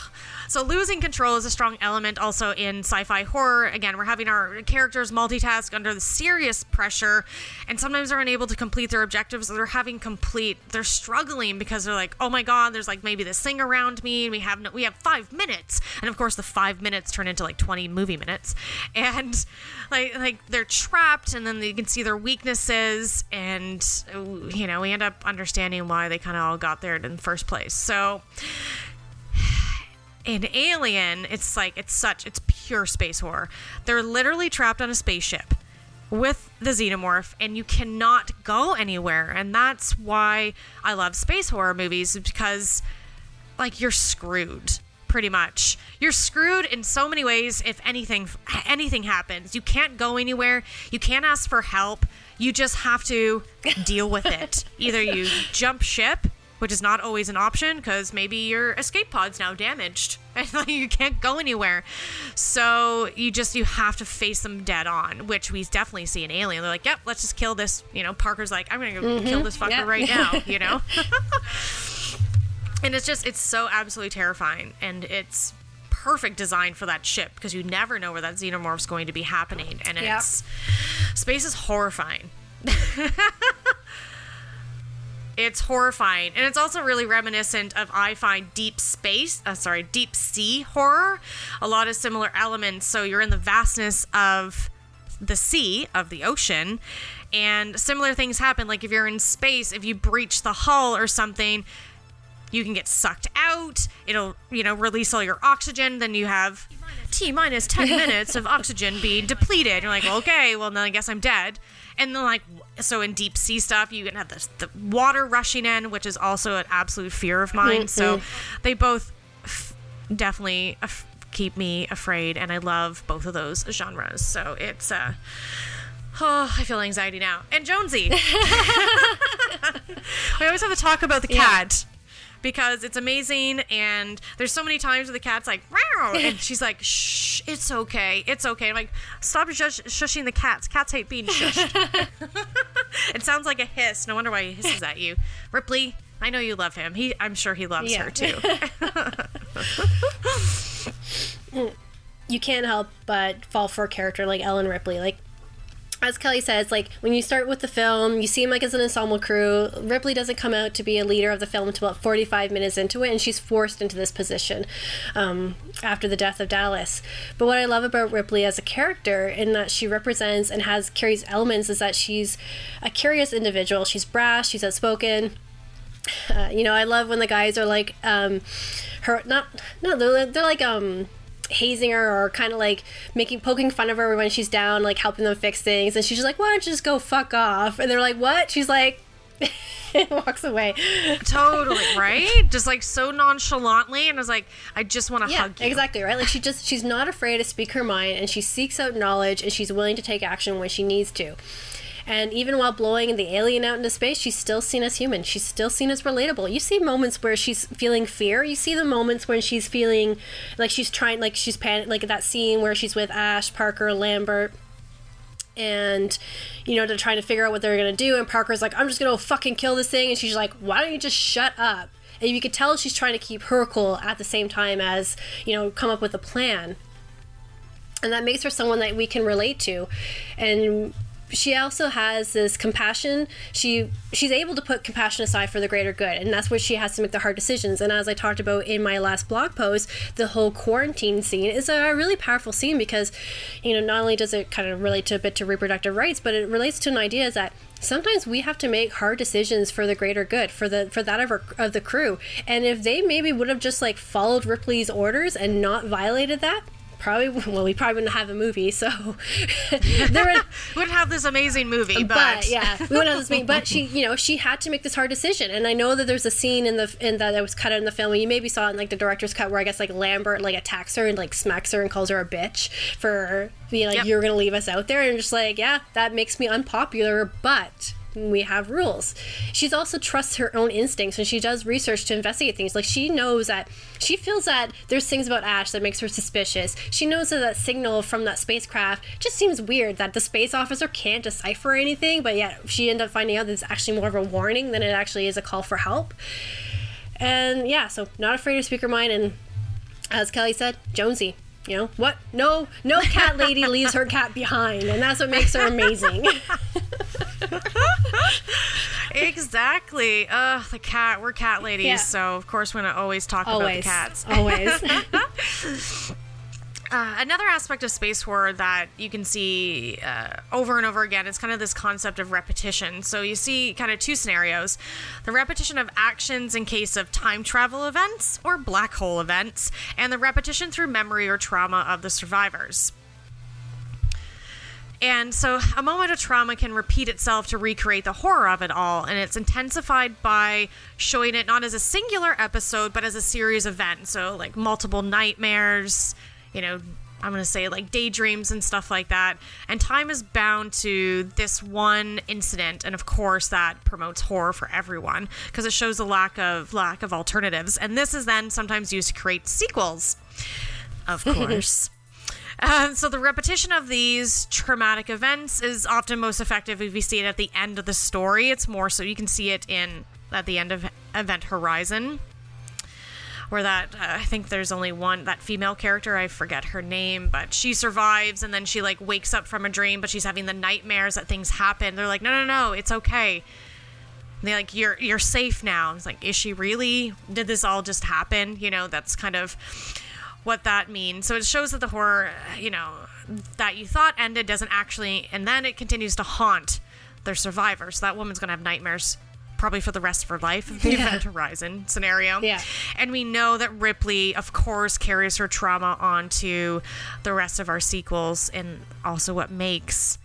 So losing control is a strong element also in sci-fi horror. Again, we're having our characters multitask under the serious pressure, and sometimes they're unable to complete their objectives. Or they're having complete, they're struggling because they're like, oh my god, there's like maybe this thing around me, and we have no, we have five minutes, and of course the five minutes turn into like 20 movie minutes, and like like they're trapped, and then you can see their weaknesses, and you know we end up understanding why they kind of all got there in the first place. So in Alien, it's like it's such it's pure space horror. They're literally trapped on a spaceship with the xenomorph and you cannot go anywhere. And that's why I love space horror movies because like you're screwed pretty much. You're screwed in so many ways if anything anything happens. You can't go anywhere. You can't ask for help. You just have to deal with it. Either you jump ship which is not always an option because maybe your escape pod's now damaged and like, you can't go anywhere. So you just you have to face them dead on, which we definitely see in Alien. They're like, "Yep, let's just kill this." You know, Parker's like, "I'm gonna go mm-hmm. kill this fucker yeah. right now." You know, and it's just it's so absolutely terrifying, and it's perfect design for that ship because you never know where that xenomorph's going to be happening, and Yeah. it's space is horrifying. It's horrifying. And it's also really reminiscent of i find deep space uh, sorry deep sea horror. A lot of similar elements. So you're in the vastness of the sea of the ocean and similar things happen. Like if you're in space if you breach the hull or something you can get sucked out. It'll you know release all your oxygen. Then you have t minus 10 minutes of oxygen being depleted. You're like well, okay well then i guess i'm dead and then like so in deep sea stuff you can have the, the water rushing in which is also an absolute fear of mine. So they both f- definitely af- keep me afraid and i love both of those genres. So it's uh Oh, I feel anxiety now. And Jonesy. we always have to talk about the cat because it's amazing and there's so many times where the cat's like Meow, and she's like shh it's okay it's okay. I'm like stop shush- shushing the cats. Cats hate being shushed. It sounds like a hiss. No wonder why he hisses at you. Ripley i know you love him. He i'm sure he loves Yeah. her too. You can't help but fall for a character like Ellen Ripley. Like as Kelly says, like when you start with the film, you see him like as an ensemble crew. Ripley doesn't come out to be a leader of the film until about 45 minutes into it, and she's forced into this position um, after the death of Dallas. But what I love about Ripley as a character, in that she represents and has carries elements, is that she's a curious individual. She's brash. She's outspoken. Uh, you know, I love when the guys are like, um, her not no, they're, they're like um hazing her or kind of like making poking fun of her when she's down, like helping them fix things, and she's just like, "Why don't you just go fuck off?" And they're like, "What?" She's like, walks away. totally right just like so nonchalantly and i was like i just want to Yeah, hug you exactly right. Like she just she's not afraid to speak her mind, and she seeks out knowledge, and she's willing to take action when she needs to. And even while blowing the alien out into space, she's still seen as human. She's still seen as relatable. You see moments where she's feeling fear. You see the moments when she's feeling like she's trying, like she's panic, like that scene where she's with Ash, Parker, Lambert, and you know they're trying to figure out what they're gonna do. And Parker's like, "I'm just gonna fucking kill this thing," and she's like, "Why don't you just shut up?" And you could tell she's trying to keep her cool at the same time as you know come up with a plan and that makes her someone that we can relate to and she also has this compassion. She she's able to put compassion aside for the greater good and that's where she has to make the hard decisions. And as i talked about in my last blog post the whole quarantine scene is a really powerful scene because you know not only does it kind of relate to a bit to reproductive rights but it relates to an idea that sometimes we have to make hard decisions for the greater good for the for that of, our, of the crew. And if they maybe would have just like followed ripley's orders and not violated that probably well, we probably wouldn't have a movie. So there would, wouldn't have this amazing movie, but, but yeah, we wouldn't have this movie. But she, you know, she had to make this hard decision. And I know that there's a scene in the in that, that was cut out in the film. You maybe saw it in like the director's cut where I guess like Lambert like attacks her and like smacks her and calls her a bitch for being like yep. you're gonna leave us out there. And just like yeah, that makes me unpopular, but we have rules. She's also trusts her own instincts and she does research to investigate things. Like she knows that she feels that there's things about Ash that makes her suspicious. She knows that that signal from that spacecraft just seems weird that the space officer can't decipher anything, but yet she ended up finding out that it's actually more of a warning than it actually is a call for help. And yeah, so not afraid to speak her mind and as Kelly said, Jonesy. You know what? No, no cat lady leaves her cat behind, and that's what makes her amazing. exactly. Ugh, the cat. We're cat ladies, yeah. so of course we're gonna always talk always. about the cats. Always. Uh, another aspect of space horror that you can see uh, over and over again is kind of this concept of repetition. So you see kind of two scenarios the repetition of actions in case of time travel events or black hole events, and the repetition through memory or trauma of the survivors. And so a moment of trauma can repeat itself to recreate the horror of it all, and it's intensified by showing it not as a singular episode, but as a series of events. So, like multiple nightmares, you know, I'm going to say like daydreams and stuff like that. And time is bound to this one incident, and of course that promotes horror for everyone because it shows a lack of lack of alternatives. And this is then sometimes used to create sequels, of course. Um, so the repetition of these traumatic events is often most effective if you see it at the end of the story. It's more so you can see it in at the end of Event Horizon where that uh, I think there's only one that female character I forget her name, but she survives and then she like wakes up from a dream, but she's having the nightmares that things happen. They're like, no, no, no, it's okay. And they like you're you're safe now. It's like, is she really? Did this all just happen? You know, that's kind of what that means. So it shows that the horror, you know, that you thought ended doesn't actually, and then it continues to haunt their survivors. So that woman's gonna have nightmares probably for the rest of her life of the yeah. Event Horizon scenario. Yeah. And we know that Ripley, of course, carries her trauma onto the rest of our sequels and also what makes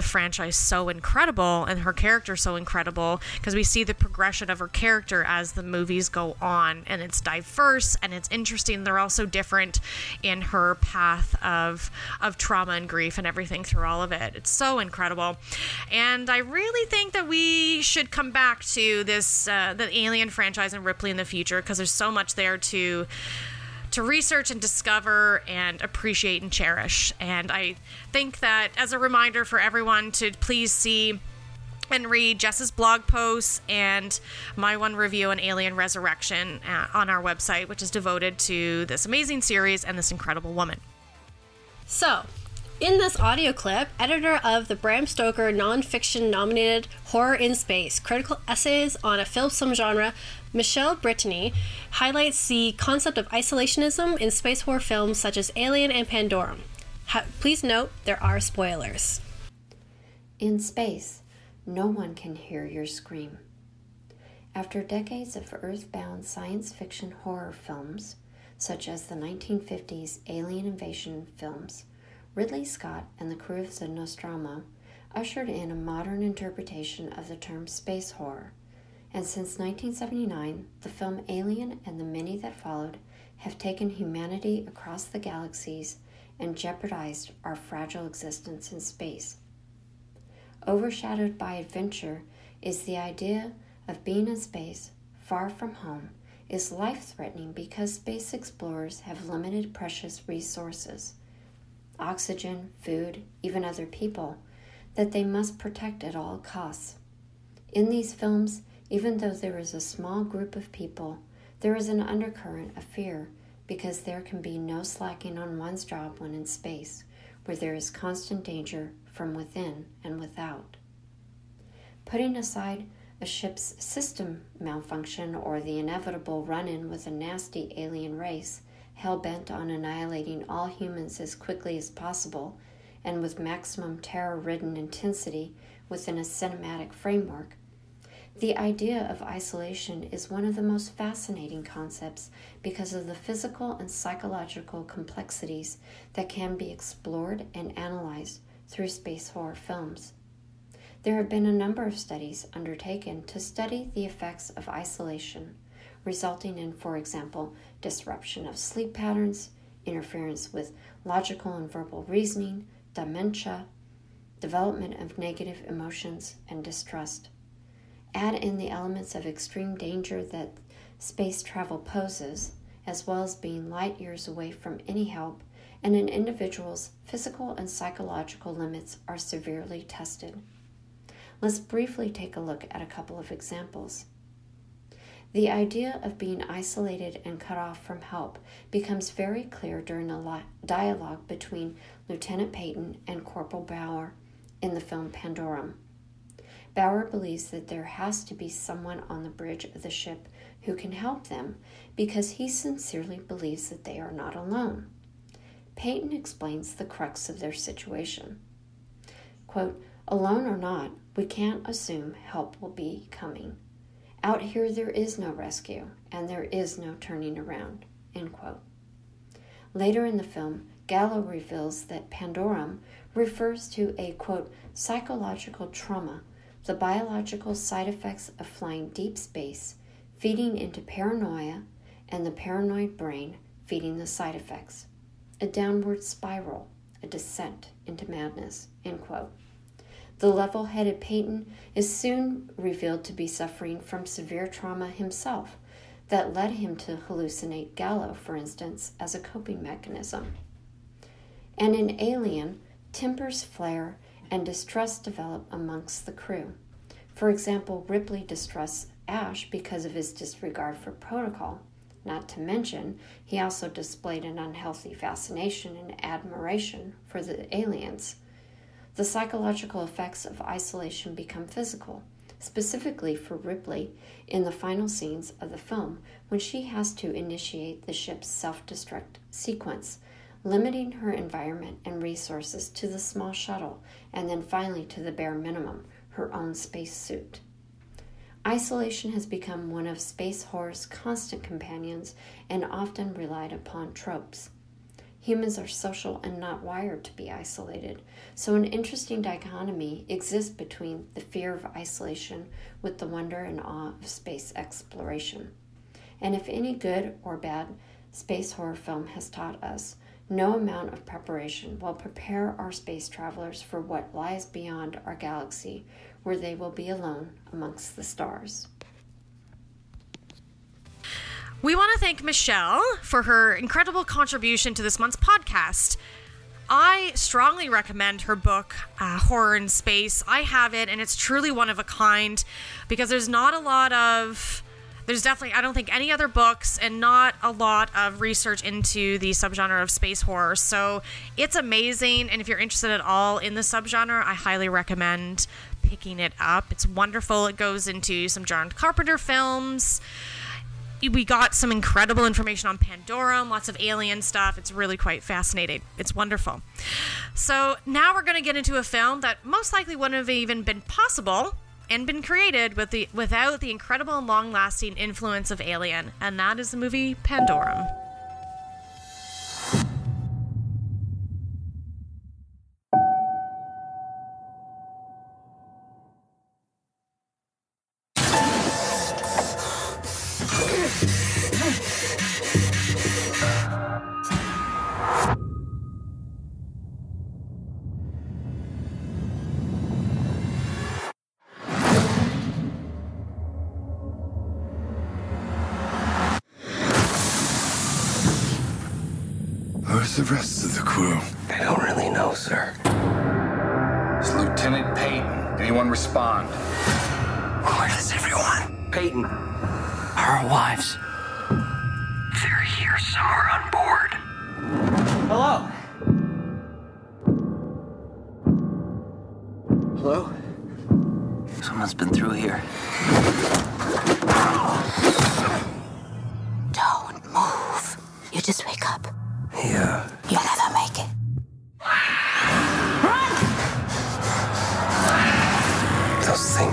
the franchise so incredible and her character so incredible because we see the progression of her character as the movies go on and it's diverse and it's interesting. They're also different in her path of of trauma and grief and everything through all of it. It's so incredible. And i really think that we should come back to this uh, the alien franchise and ripley in the future because there's so much there to to research and discover and appreciate and cherish. And I think that as a reminder for everyone to please see and read Jess's blog posts and my one review on Alien Resurrection uh, on our website, which is devoted to this amazing series and this incredible woman. So, in this audio clip, editor of the Bram Stoker nonfiction nominated Horror in Space Critical Essays on a Film Genre Michele Brittany highlights the concept of isolationism in space horror films such as Alien and Pandorum. Ha- please note there are spoilers. In space, no one can hear your scream. After decades of earthbound science fiction horror films, such as the 1950s alien invasion films, Ridley Scott and the crew of the Nostromo ushered in a modern interpretation of the term space horror and since 1979, the film Alien and the many that followed have taken humanity across the galaxies and jeopardized our fragile existence in space. Overshadowed by adventure is the idea of being in space, far from home, is life threatening because space explorers have limited precious resources oxygen, food, even other people that they must protect at all costs. In these films, even though there is a small group of people, there is an undercurrent of fear because there can be no slacking on one's job when in space, where there is constant danger from within and without. Putting aside a ship's system malfunction or the inevitable run in with a nasty alien race hell bent on annihilating all humans as quickly as possible and with maximum terror ridden intensity within a cinematic framework, The idea of isolation is one of the most fascinating concepts because of the physical and psychological complexities that can be explored and analyzed through space horror films. There have been a number of studies undertaken to study the effects of isolation, resulting in, for example, disruption of sleep patterns, interference with logical and verbal reasoning, dementia, development of negative emotions, and distrust. Add in the elements of extreme danger that space travel poses, as well as being light years away from any help, and an individual's physical and psychological limits are severely tested. Let's briefly take a look at a couple of examples. The idea of being isolated and cut off from help becomes very clear during a dialogue between Lieutenant Payton and Corporal Bower in the film Pandorum. Bower believes that there has to be someone on the bridge of the ship who can help them because he sincerely believes that they are not alone. Payton explains the crux of their situation. Quote, Alone or not, we can't assume help will be coming. Out here, there is no rescue, and there is no turning around. End quote. Later in the film, Gallo reveals that Pandorum refers to a quote, psychological trauma the biological side effects of flying deep space, feeding into paranoia, and the paranoid brain feeding the side effects. A downward spiral, a descent into madness. End quote. The level headed Payton is soon revealed to be suffering from severe trauma himself that led him to hallucinate Gallo, for instance, as a coping mechanism. And in Alien, tempers flare and distrust develop amongst the crew. For example, Ripley distrusts Ash because of his disregard for protocol. Not to mention, he also displayed an unhealthy fascination and admiration for the aliens. The psychological effects of isolation become physical, specifically for Ripley in the final scenes of the film when she has to initiate the ship's self destruct sequence limiting her environment and resources to the small shuttle and then finally to the bare minimum her own spacesuit. Isolation has become one of space horror's constant companions and often relied upon tropes. Humans are social and not wired to be isolated, so an interesting dichotomy exists between the fear of isolation with the wonder and awe of space exploration. And if any good or bad space horror film has taught us, no amount of preparation will prepare our space travelers for what lies beyond our galaxy, where they will be alone amongst the stars. We want to thank Michele for her incredible contribution to this month's podcast. I strongly recommend her book, uh, Horror in Space. I have it, and it's truly one of a kind because there's not a lot of there's definitely I don't think any other books and not a lot of research into the subgenre of space horror. So it's amazing and if you're interested at all in the subgenre, I highly recommend picking it up. It's wonderful. It goes into some John Carpenter films. We got some incredible information on Pandorum, lots of alien stuff. It's really quite fascinating. It's wonderful. So now we're going to get into a film that most likely wouldn't have even been possible and been created with the without the incredible and long-lasting influence of Alien, and that is the movie Pandorum.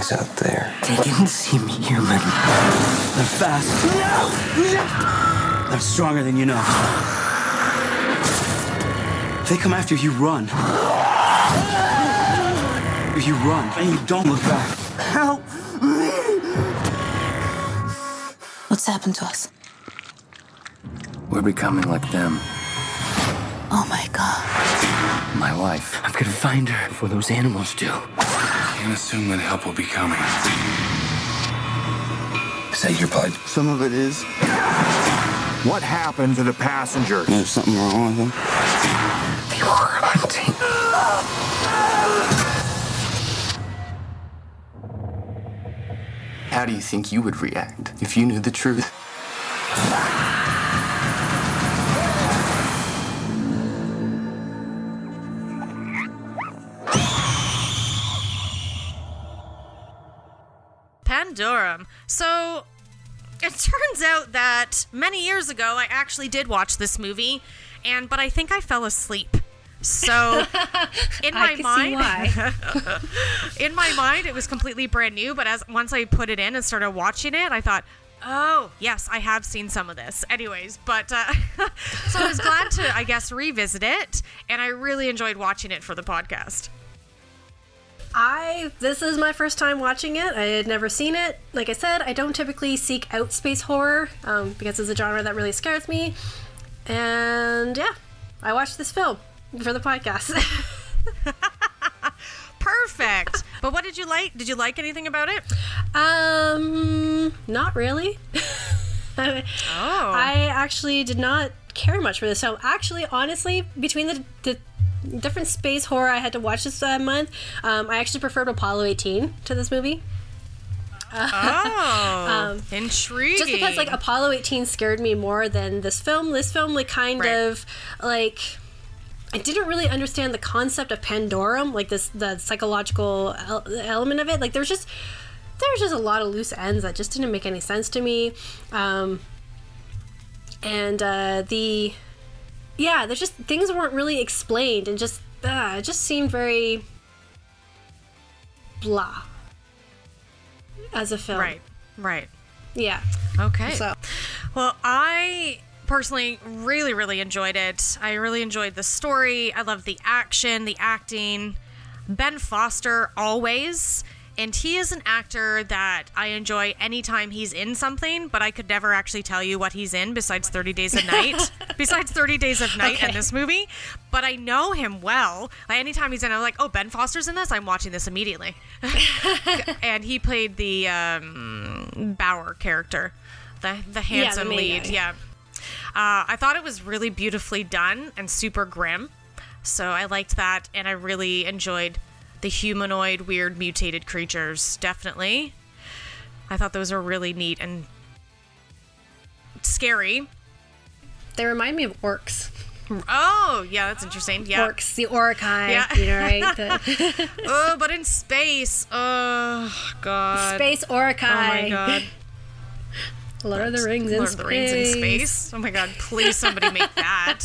Those things things out there. They didn't seem human. They're fast. No! They're stronger than you know. If they come after you, run. If you run and you don't look back. Help! What's happened to us? We're becoming like them. Oh my god. My wife. I'm gonna find her before those animals do. Can't assume that help will be coming. Is that your blood? Some of it is. What happened to the passenger? There's something wrong with them. They were hunting. How do you think you would react if you knew the truth? Pandorum. So it turns out that many years ago I actually did watch this movie, and but I think I fell asleep. So in my I mind, why. in my mind, it was completely brand new. But as once I put it in and started watching it, I thought, oh yes, I have seen some of this. Anyways, but uh, so I was glad to, I guess, revisit it, and I really enjoyed watching it for the podcast. I this is my first time watching it. I had never seen it. Like I said, I don't typically seek out space horror um, because it's a genre that really scares me. And yeah, I watched this film for the podcast. Perfect. but what did you like? Did you like anything about it? um, not really. Oh. I actually did not care much for this film. Actually, honestly, between the, the different space horror I had to watch this uh, month, um, I actually preferred Apollo 18 to this movie. Oh, intriguing. Um, just because like Apollo 18 scared me more than this film. This film like kind Right. of like I didn't really understand the concept of Pandorum, like this the psychological el- element of it. Like there's just there's just a lot of loose ends that just didn't make any sense to me. Um, and uh, the yeah, there's just things weren't really explained and just uh, it just seemed very blah as a film. right, right. Yeah. Okay. So Well, I personally really, really enjoyed it. I really enjoyed the story. I love the action, the acting. Ben Foster always. And he is an actor that I enjoy anytime he's in something, but I could never actually tell you what he's in besides 30 Days of Night. besides 30 Days of Night and this movie. But I know him well. Like anytime he's in, I'm like, oh, Ben Foster's in this? I'm watching this immediately. and he played the um, Bower character, the the handsome main lead. guy. Yeah. Uh, I thought it was really beautifully done and super grim. So I liked that, and I really enjoyed the humanoid, weird, mutated creatures. Definitely. I thought those were really neat and scary. they remind me of orcs. Oh, yeah, that's interesting. Yeah. Orcs, the orcai, Yeah. you know, right? The Oh, but in space. Oh, God. space Oh, my God. Lord of the Rings in Lord of space. the Rings in space. Oh my god, please somebody make that.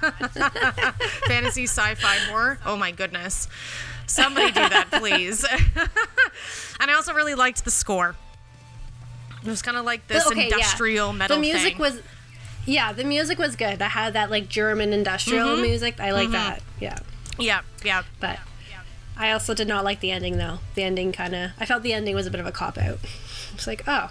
Fantasy sci-fi horror. Oh my goodness. Somebody do that, please. and I also really liked the score. It was kind of like this Okay, yeah. industrial metal The music thing. was, yeah, the music was good. I had that like German industrial Mm-hmm. music. I like that. Yeah, yeah, yeah. but I also did not like the ending though. The ending kind of, I felt the ending was a bit of a cop out. It's like, oh,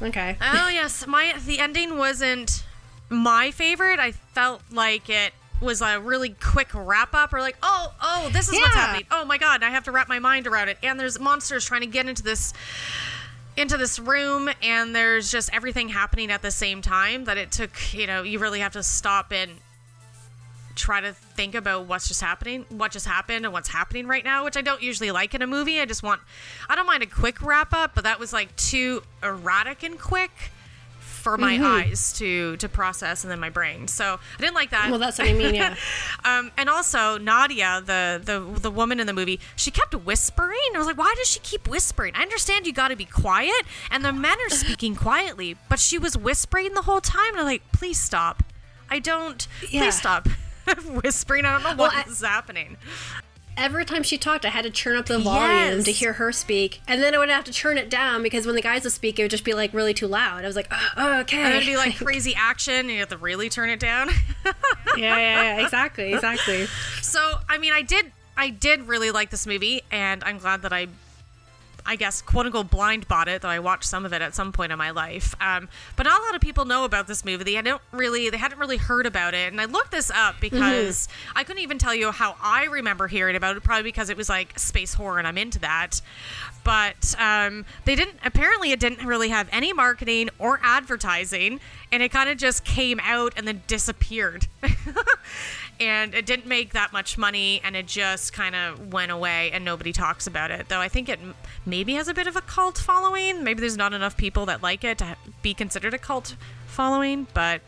okay. Oh yes, my the ending wasn't my favorite. I felt like it was a really quick wrap up or like, oh, oh, this is what's happening. Oh my god, I have to wrap my mind around it. And there's monsters trying to get into this into this room and there's just everything happening at the same time that it took, you know, you really have to stop and try to think about what's just happening, what just happened and what's happening right now, which I don't usually like in a movie. I just want I don't mind a quick wrap up, but that was like too erratic and quick for my eyes to to process and then my brain. So I didn't like that. Well, that's what I mean. Yeah. Um, and also Nadia, the, the the woman in the movie, she kept whispering. I was like, why does she keep whispering? I understand you got to be quiet, and the men are speaking quietly, but she was whispering the whole time. And I'm like, please stop. I don't. Yeah. Please stop whispering. I don't know what Well, I- is happening. Every time she talked, I had to turn up the volume Yes. to hear her speak, and then I would have to turn it down because when the guys would speak, it would just be like really too loud. I was like, oh, oh okay. And it'd be like crazy action, and you have to really turn it down. yeah, yeah, yeah, exactly, exactly. So, I mean, I did, I did really like this movie, and I'm glad that I, I guess, quote unquote, blind bought it. Though I watched some of it at some point in my life. Um, but not a lot of people know about this movie. They don't really, they hadn't really heard about it. And I looked this up because I couldn't even tell you how I remember hearing about it. Probably because it was like space horror, and I'm into that. But um, they didn't. Apparently, it didn't really have any marketing or advertising, and it kind of just came out and then disappeared. and it didn't make that much money and it just kind of went away and nobody talks about it. Though i think it maybe has a bit of a cult following. Maybe there's not enough people that like it to be considered a cult following but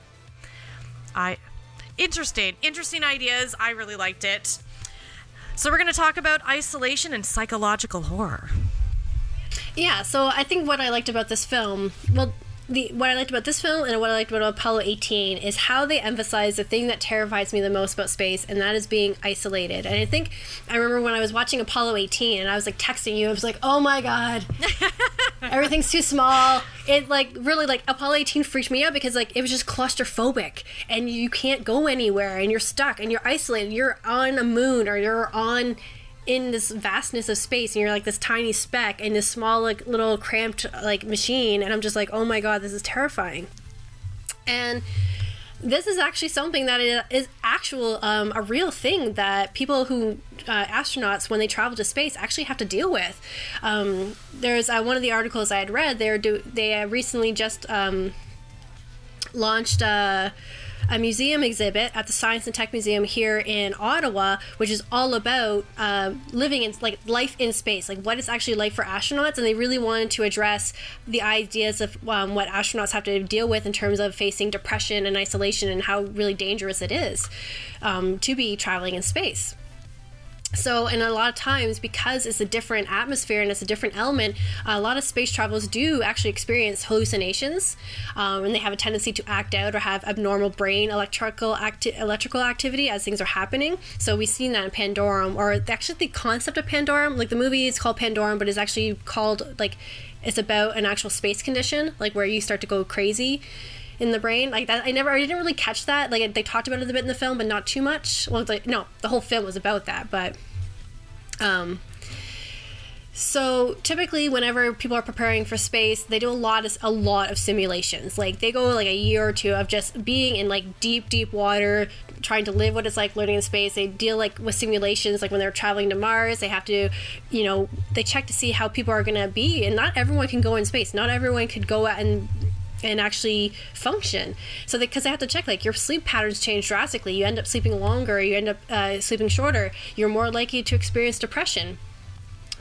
i interesting interesting ideas. I really liked it. So we're going to talk about isolation and psychological horror. Yeah, so I think what I liked about this film, well, the what I liked about this film and what I liked about Apollo 18 is how they emphasize the thing that terrifies me the most about space, and that is being isolated. And I think I remember when I was watching Apollo 18 and I was like texting you, I was like, "Oh my god, everything's too small." It like really like Apollo 18 freaked me out because like it was just claustrophobic, and you can't go anywhere, and you're stuck, and you're isolated. You're on a moon or you're on in this vastness of space and you're like this tiny speck in this small like little cramped like machine and i'm just like oh my god this is terrifying. And this is actually something that is actual um, a real thing that people who uh, astronauts when they travel to space actually have to deal with. Um, there's uh, one of the articles i had read they're do they uh, recently just um, launched a, a museum exhibit at the Science and Tech Museum here in Ottawa, which is all about uh, living in like life in space, like what it's actually like for astronauts, and they really wanted to address the ideas of um, what astronauts have to deal with in terms of facing depression and isolation, and how really dangerous it is um, to be traveling in space. So, and a lot of times, because it's a different atmosphere and it's a different element, a lot of space travelers do actually experience hallucinations, um, and they have a tendency to act out or have abnormal brain electrical acti- electrical activity as things are happening. So we've seen that in Pandorum, or actually the concept of Pandorum, like the movie is called Pandorum, but it's actually called like it's about an actual space condition, like where you start to go crazy in the brain like that i never i didn't really catch that. Like they talked about it a bit in the film but not too much. Well it's like no the whole film was about that but um so typically whenever people are preparing for space they do a lot of a lot of simulations. Like they go like a year or two of just being in like deep deep water trying to live what it's like living in space. They deal like with simulations like when they're traveling to mars. They have to you know they check to see how people are going to be and not everyone can go in space. Not everyone could go out and and actually function. So because they, have to check like your sleep patterns change drastically. You end up sleeping longer. You end up uh, sleeping shorter. You're more likely to experience depression.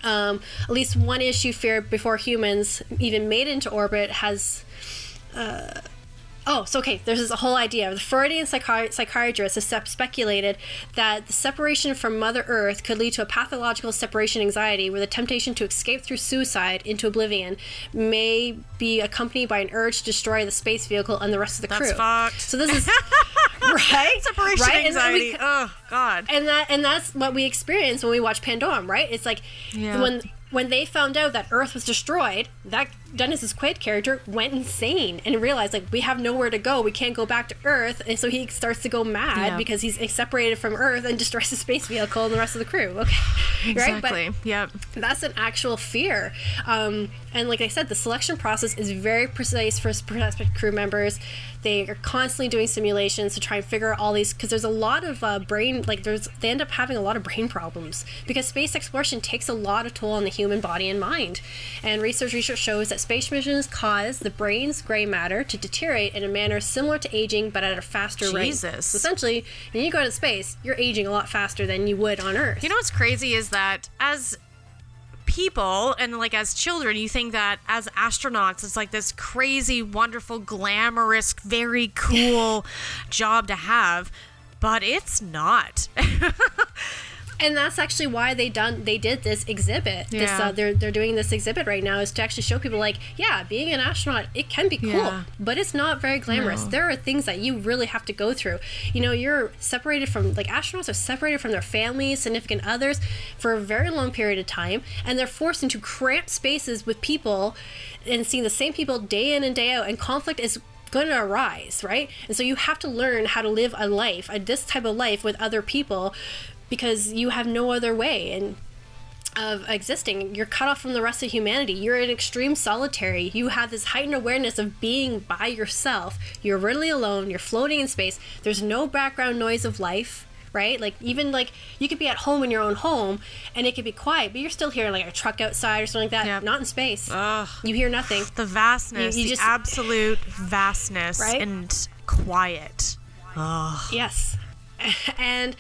Um, at least one issue feared before humans even made into orbit has. Uh, Oh, so okay, there's this whole idea. The Freudian psychi- psychiatrists have sep- speculated that the separation from Mother Earth could lead to a pathological separation anxiety where the temptation to escape through suicide into oblivion may be accompanied by an urge to destroy the space vehicle and the rest of the crew. That's fucked. So this is right Separation right? Then we- anxiety. oh God. and that and that's what we experience when we watch Pandorum, right? It's like Yeah. when when they found out that Earth was destroyed, that Dennis's Quaid character went insane and realized like we have nowhere to go, we can't go back to Earth, and so he starts to go mad Yeah. because he's separated from Earth and destroys the space vehicle and the rest of the crew. Okay, right? But Exactly. yep. that's an actual fear. Um, and like I said, the selection process is very precise for prospective crew members. They are constantly doing simulations to try and figure out all these because there's a lot of uh, brain like there's they end up having a lot of brain problems because space exploration takes a lot of toll on the human body and mind. And research research shows that space missions cause the brain's gray matter to deteriorate in a manner similar to aging, but at a faster rate. Jesus. Essentially, when you go to space, you're aging a lot faster than you would on Earth. You know what's crazy is that as people and like as children, you think that as astronauts, it's like this crazy, wonderful, glamorous, very cool job to have, but it's not. and that's actually why they done they did this exhibit. This Yeah. uh, they're they're doing this exhibit right now is to actually show people like, yeah, being an astronaut it can be cool, Yeah. but it's not very glamorous. No. There are things that you really have to go through. You know, you're separated from like astronauts are separated from their families, significant others for a very long period of time, and they're forced into cramped spaces with people and seeing the same people day in and day out, and conflict is going to arise, right? And so you have to learn how to live a life, a, this type of life with other people because you have no other way. And of existing. You're cut off from the rest of humanity. You're in extreme solitary. You have this heightened awareness of being by yourself. You're really alone. You're floating in space. There's no background noise of life, right? Like even like you could be at home in your own home and it could be quiet, but you're still hearing like a truck outside or something like that. Not in space. Ugh. You hear nothing. The vastness, You- you the just- absolute vastness Right? and quiet. Ugh. Yes. And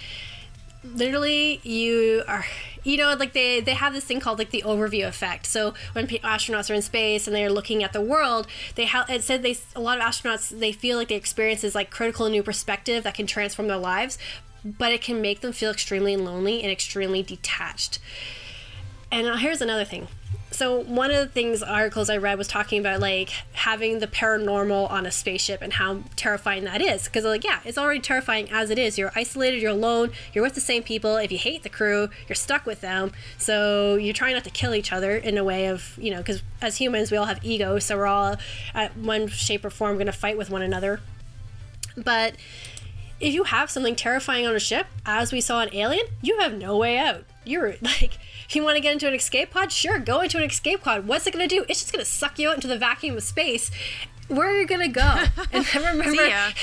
literally you are you know like they they have this thing called like the overview effect so when astronauts are in space and they're looking at the world they have it said they a lot of astronauts they feel like they experience is like critical new perspective that can transform their lives but it can make them feel extremely lonely and extremely detached and uh, here's another thing. So one of the things articles I read was talking about like having the paranormal on a spaceship and how terrifying that is. Because like yeah, it's already terrifying as it is. You're isolated, you're alone, you're with the same people. If you hate the crew, you're stuck with them. So you're trying not to kill each other in a way of you know because as humans we all have egos, so we're all at one shape or form going to fight with one another. But if you have something terrifying on a ship, as we saw in Alien, you have no way out. You're like, you want to get into an escape pod, sure, go into an escape pod. What's it going to do? It's just going to suck you out into the vacuum of space. Where are you gonna go? And I remember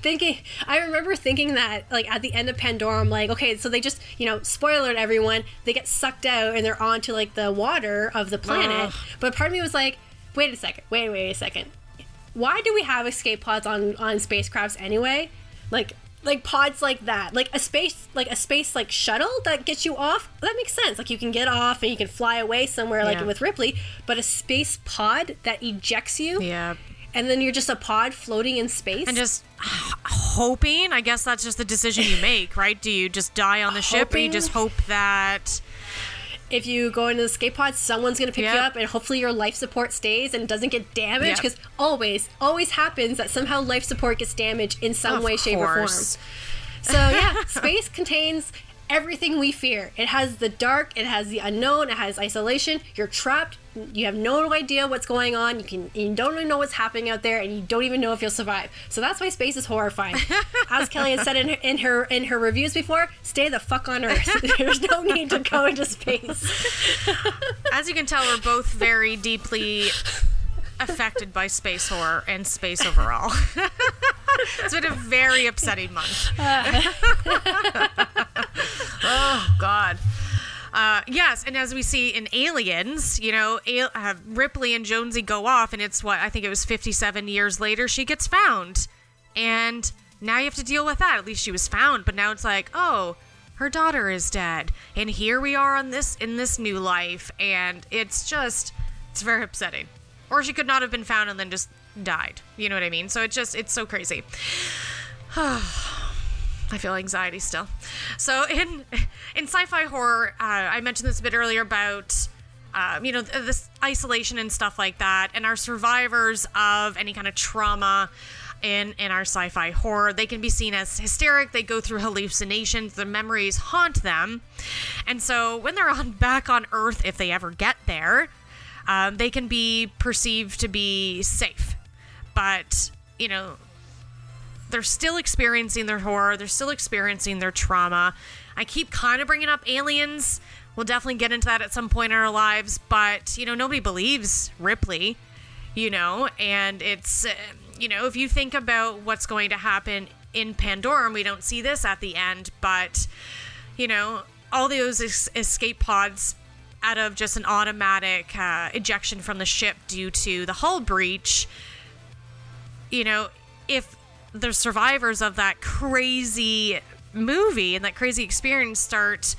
thinking, I remember thinking that, like at the end of Pandorum, I'm like, okay, so they just, you know, spoiler alert, everyone, they get sucked out and they're onto like the water of the planet. Ugh. But part of me was like, wait a second, wait, wait a second why do we have escape pods on on spacecrafts anyway like like pods like that like a space like a space like shuttle that gets you off that makes sense like you can get off and you can fly away somewhere like Yeah. with ripley but a space pod that ejects you Yeah. and then you're just a pod floating in space And just hoping, I guess that's just the decision you make, right? Do you just die on the ship or you just hope that if you go into the escape pod someone's going to pick you up and hopefully your life support stays and doesn't get damaged Yep. because always always happens that somehow life support gets damaged in some Of way shape or form. So yeah, space contains everything we fear. It has the dark, it has the unknown, it has isolation. You're trapped. You have no idea what's going on. You can you don't even know what's happening out there, and you don't even know if you'll survive. So that's why space is horrifying. As Kelly has said in her, in her in her reviews before, stay the fuck on Earth. There's no need to go into space. As you can tell, we're both very deeply affected by space horror and space overall. it's been a very upsetting month. oh, God. Uh, yes, and as we see in Aliens, you know, uh, Ripley and Jonesy go off, and it's what I think it was 57 years later she gets found, and now you have to deal with that. At least she was found, but now it's like, oh, her daughter is dead, and here we are on this in this new life, and it's just it's very upsetting. Or she could not have been found and then just died. You know what I mean? So it just it's so crazy. I feel anxiety still. So in in sci-fi horror, uh, I mentioned this a bit earlier about um, you know this isolation and stuff like that, and our survivors of any kind of trauma. In, in our sci-fi horror they can be seen as hysteric they go through hallucinations the memories haunt them and so when they're on back on earth if they ever get there um, they can be perceived to be safe. But you know they're still experiencing their horror. They're still experiencing their trauma. I keep kind of bringing up aliens. We'll definitely get into that at some point in our lives. But you know nobody believes ripley you know? And it's uh, you know if you think about what's going to happen in Pandorum and we don't see this at the end but you know all those es- escape pods out of just an automatic uh, ejection from the ship due to the hull breach you know, if the survivors of that crazy movie and that crazy experience start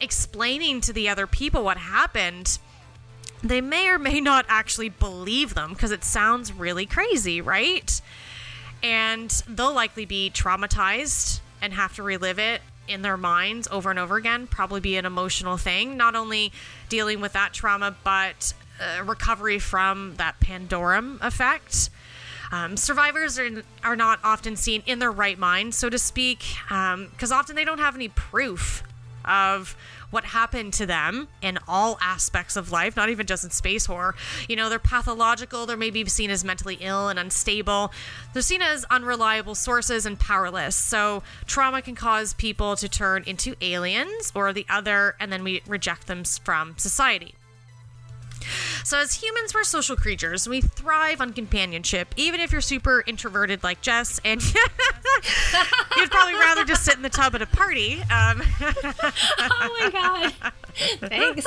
explaining to the other people what happened, they may or may not actually believe them because it sounds really crazy, right? And they'll likely be traumatized and have to relive it in their minds over and over again probably be an emotional thing. Not only dealing with that trauma, but uh, recovery from that Pandorum effect. Um, survivors are, are not often seen in their right mind, so to speak, because often they don't have any proof of what happened to them in all aspects of life, not even just in space horror. You know, they're pathological, they're maybe seen as mentally ill and unstable. They're seen as unreliable sources and powerless. So, trauma can cause people to turn into aliens or the other, and then we reject them from society. So, as humans, we're social creatures. We thrive on companionship, even if you're super introverted like Jess, and you'd probably rather just sit in the tub at a party. Um, oh my god. Thanks.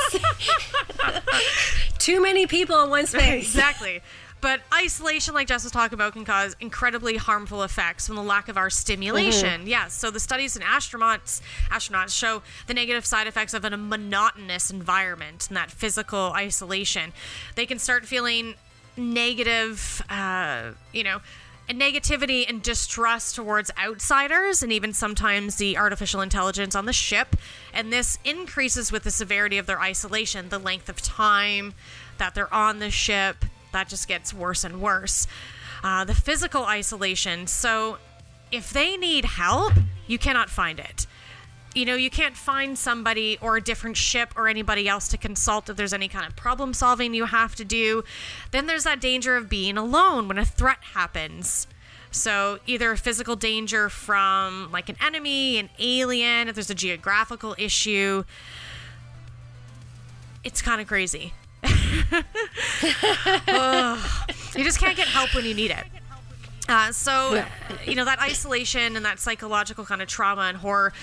Too many people in one space. exactly. But isolation, like Jess was talking about, can cause incredibly harmful effects from the lack of our stimulation. Mm-hmm. Yes. So the studies in astronauts astronauts show the negative side effects of a monotonous environment and that physical isolation. They can start feeling negative, uh, you know, and negativity and distrust towards outsiders and even sometimes the artificial intelligence on the ship. And this increases with the severity of their isolation, the length of time that they're on the ship. That just gets worse and worse. Uh, the physical isolation. So if they need help, you cannot find it. You know, you can't find somebody or a different ship or anybody else to consult if there's any kind of problem solving you have to do. Then there's that danger of being alone when a threat happens. So, either a physical danger from like an enemy, an alien, if there's a geographical issue. It's kind of crazy. You just can't get help when you need it. Uh, so, you know, that isolation and that psychological kind of trauma and horror,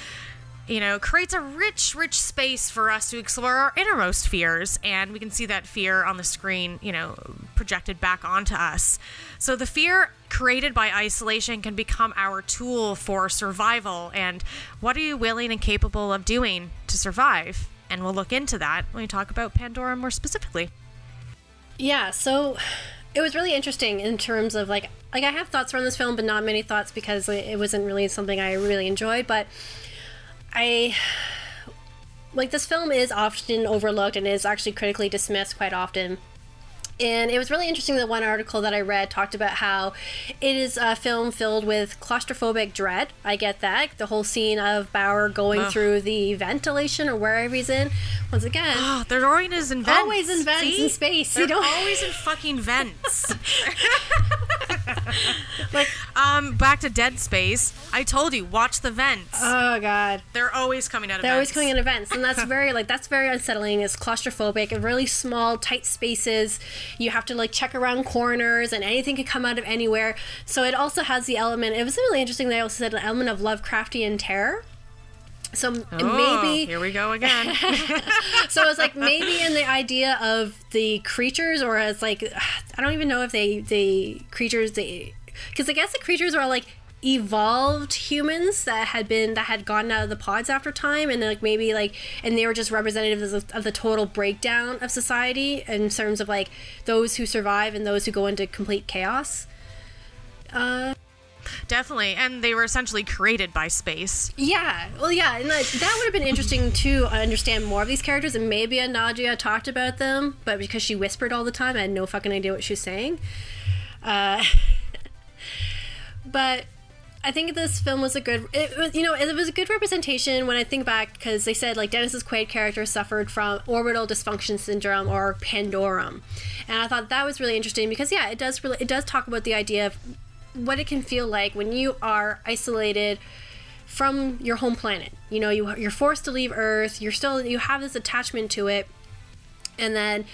you know, creates a rich, rich space for us to explore our innermost fears. And we can see that fear on the screen, you know, projected back onto us. So the fear created by isolation can become our tool for survival. And what are you willing and capable of doing to survive? And we'll look into that when we talk about Pandorum more specifically. Yeah, so it was really interesting in terms of like like I have thoughts around this film, but not many thoughts because it wasn't really something I really enjoyed. But I like this film is often overlooked and is actually critically dismissed quite often. And it was really interesting that one article that I read talked about how it is a film filled with claustrophobic dread. I get that. The whole scene of Bower going Ugh. through the ventilation or wherever he's in. Once again, Oh, they're always in vents. Always in vents See? in space. They're You always in fucking vents. like, um, back to Dead Space. I told you, watch the vents. oh god. they're always coming out of They're always coming in vents and that's very like that's very unsettling. It's claustrophobic and really small, tight spaces. You have to like check around corners, and anything could come out of anywhere. So it also has the element. It was really interesting. They also said an element of Lovecraftian terror. So Oh, maybe here we go again. so it's like maybe in the idea of the creatures, or as like I don't even know if they the creatures they because I guess the creatures are like evolved humans that had been that had gotten out of the pods after time and like maybe like and they were just representatives of, of the total breakdown of society in terms of like those who survive and those who go into complete chaos uh Definitely, and they were essentially created by space. Yeah, well, yeah, and like, that would have been interesting too to understand more of these characters, and maybe a Nadia talked about them, but because she whispered all the time, I had no fucking idea what she was saying. Uh, but I think this film was a good, it was, you know, it was a good representation when I think back because they said like Dennis's Quaid character suffered from orbital dysfunction syndrome or Pandorum, and I thought that was really interesting because yeah, it does really, it does talk about the idea of what it can feel like when you are isolated from your home planet. You know, you you're forced to leave Earth. You're still you have this attachment to it, and then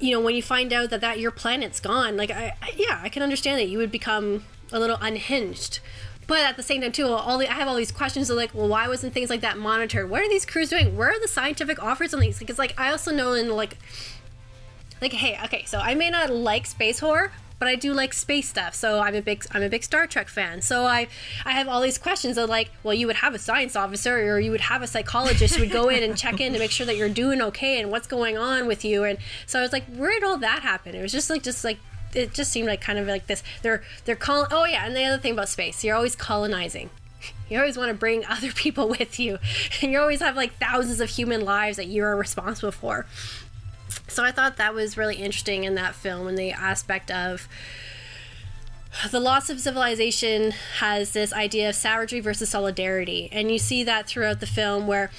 you know when you find out that that your planet's gone, like I, I yeah, I can understand that you would become a little unhinged. But at the same time, too, all the, I have all these questions of like, well, why wasn't things like that monitored? What are these crews doing? Where are the scientific offers on these? Because like I also know in like like hey okay so i may not like space horror but I do like space stuff. So I'm a big I'm a big Star Trek fan. So I I have all these questions of like, well, you would have a science officer or you would have a psychologist who would go in and check in to make sure that you're doing okay and what's going on with you. And so I was like, where did all that happen? It was just like just like it just seemed like kind of like this. They're they're col- Oh yeah, and the other thing about space, you're always colonizing. you always want to bring other people with you. And you always have like thousands of human lives that you're responsible for. So I thought that was really interesting in that film and the aspect of the loss of civilization has this idea of savagery versus solidarity. And you see that throughout the film where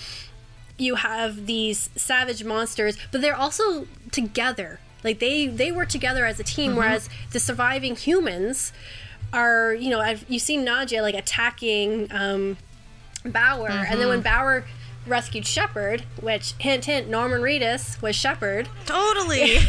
you have these savage monsters, but they're also together. Like they they work together as a team, whereas the surviving humans are, you know, I've, you see Nadia like attacking um, Bower, and then when Bower rescued Shepard, which hint hint Norman Reedus was Shepard. Totally.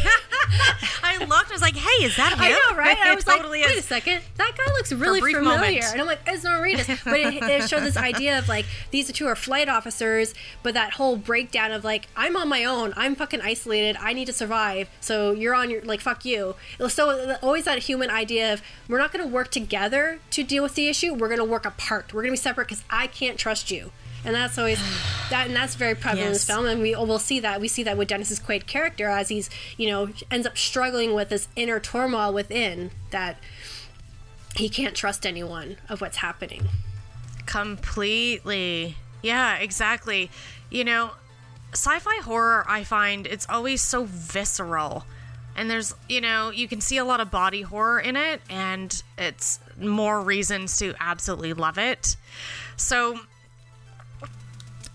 I looked. I was like, "Hey, is that him?" I know, right? I was totally like, wait a second, that guy looks really familiar. moment. And I'm like, it's Norman Reedus. But it, it showed this idea of like, these two are flight officers, but that whole breakdown of like, I'm on my own, I'm fucking isolated, I need to survive, so you're on your, like, fuck you. So always that human idea of, we're not going to work together to deal with the issue, we're going to work apart. We're going to be separate because I can't trust you. And that's always that, and that's very prevalent in this film. And we oh, will see that. We see that with Dennis's Quaid character as he's, you know, ends up struggling with this inner turmoil within that he can't trust anyone of what's happening. Completely. Yeah, exactly. You know, sci-fi horror I find it's always so visceral. And there's, you know, you can see a lot of body horror in it and it's more reasons to absolutely love it. So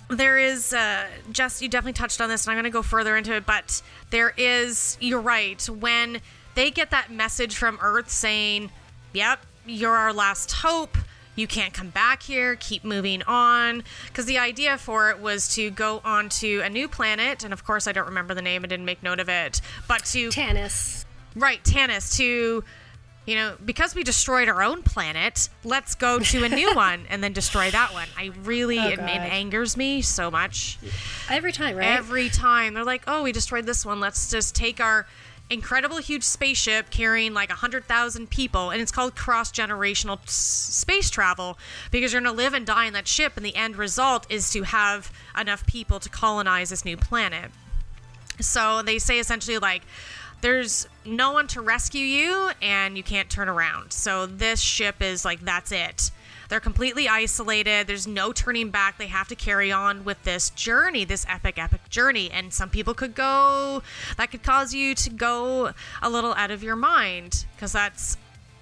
there is uh Jess you definitely touched on this and I'm going to go further into it but there is you're right when they get that message from earth saying yep you're our last hope. You can't come back here. Keep moving on. Because the idea for it was to go on to a new planet and of course I don't remember the name I didn't make note of it but to tanis Right, Tanis, to, you know, because we destroyed our own planet, let's go to a new one and then destroy that one. I really, Oh, it, it angers me so much. Every time, right? Every time. They're like, oh, we destroyed this one. Let's just take our incredible huge spaceship carrying like 100,000 people, and it's called cross generational space travel because you're going to live and die in that ship, and the end result is to have enough people to colonize this new planet. So they say essentially like there's no one to rescue you and you can't turn around. So this ship is like that's it. They're completely isolated. There's no turning back. They have to carry on with this journey, this epic, epic journey. And some people could go, that could cause you to go a little out of your mind because that's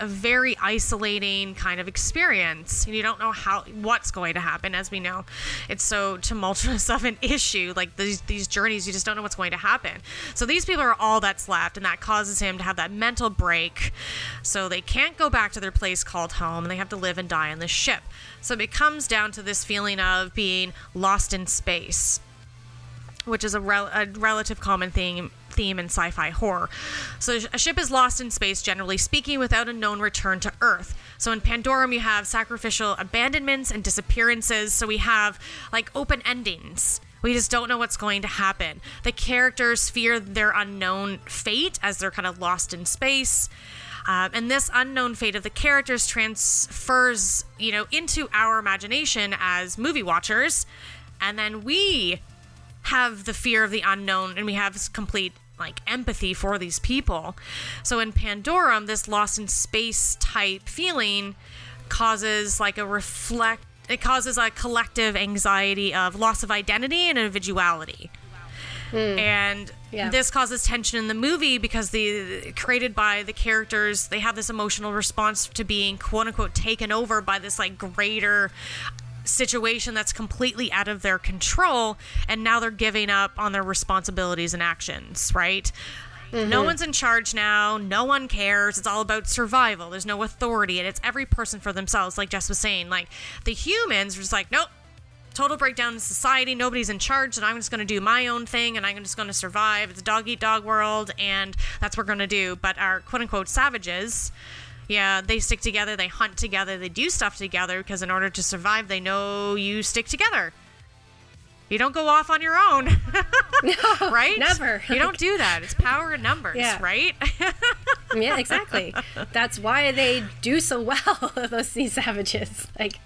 a very isolating kind of experience. And you don't know how what's going to happen as we know. It's so tumultuous of an issue like these these journeys you just don't know what's going to happen. So these people are all that's left and that causes him to have that mental break. So they can't go back to their place called home and they have to live and die on this ship. So it comes down to this feeling of being lost in space which is a, rel- a relative common theme theme in sci-fi horror. So a ship is lost in space, generally speaking, without a known return to Earth. So in Pandorum, you have sacrificial abandonments and disappearances. So we have like open endings. We just don't know what's going to happen. The characters fear their unknown fate as they're kind of lost in space. Um, and this unknown fate of the characters transfers, you know, into our imagination as movie watchers, and then we have the fear of the unknown and we have complete like empathy for these people. So in Pandorum, this lost in space type feeling causes like a reflect it causes a collective anxiety of loss of identity and individuality. Hmm. And Yeah. this causes tension in the movie because the created by the characters, they have this emotional response to being quote unquote taken over by this like greater situation that's completely out of their control and now they're giving up on their responsibilities and actions right? No mm-hmm. one's in charge now. No one cares. It's all about survival. There's no authority and it's every person for themselves like jess was saying. Like the humans are just like nope total breakdown in society. Nobody's in charge and i'm just going to do my own thing and i'm just going to survive. It's a dog eat dog world and that's what we're going to do. But our quote unquote savages yeah, they stick together, they hunt together, they do stuff together because in order to survive, they know you stick together. You don't go off on your own. right? never. You don't do that. It's power in numbers, Yeah. right? yeah, exactly. That's why they do so well, those sea savages. Like,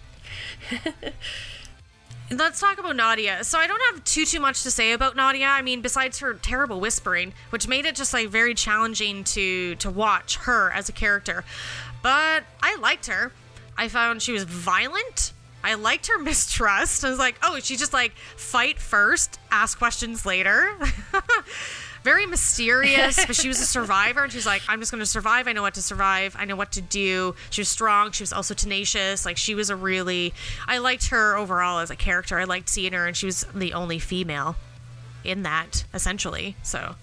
Let's talk about Nadia. So I don't have too too much to say about Nadia. I mean, besides her terrible whispering, which made it just like very challenging to to watch her as a character. But I liked her. I found she was violent. I liked her mistrust. I was like, oh, she just like fight first, ask questions later. Very mysterious, but she was a survivor, and she's like, I'm just going to survive. I know what to survive. I know what to do. She was strong. She was also tenacious. Like she was a really, I liked her overall as a character. I liked seeing her, and she was the only female in that essentially. So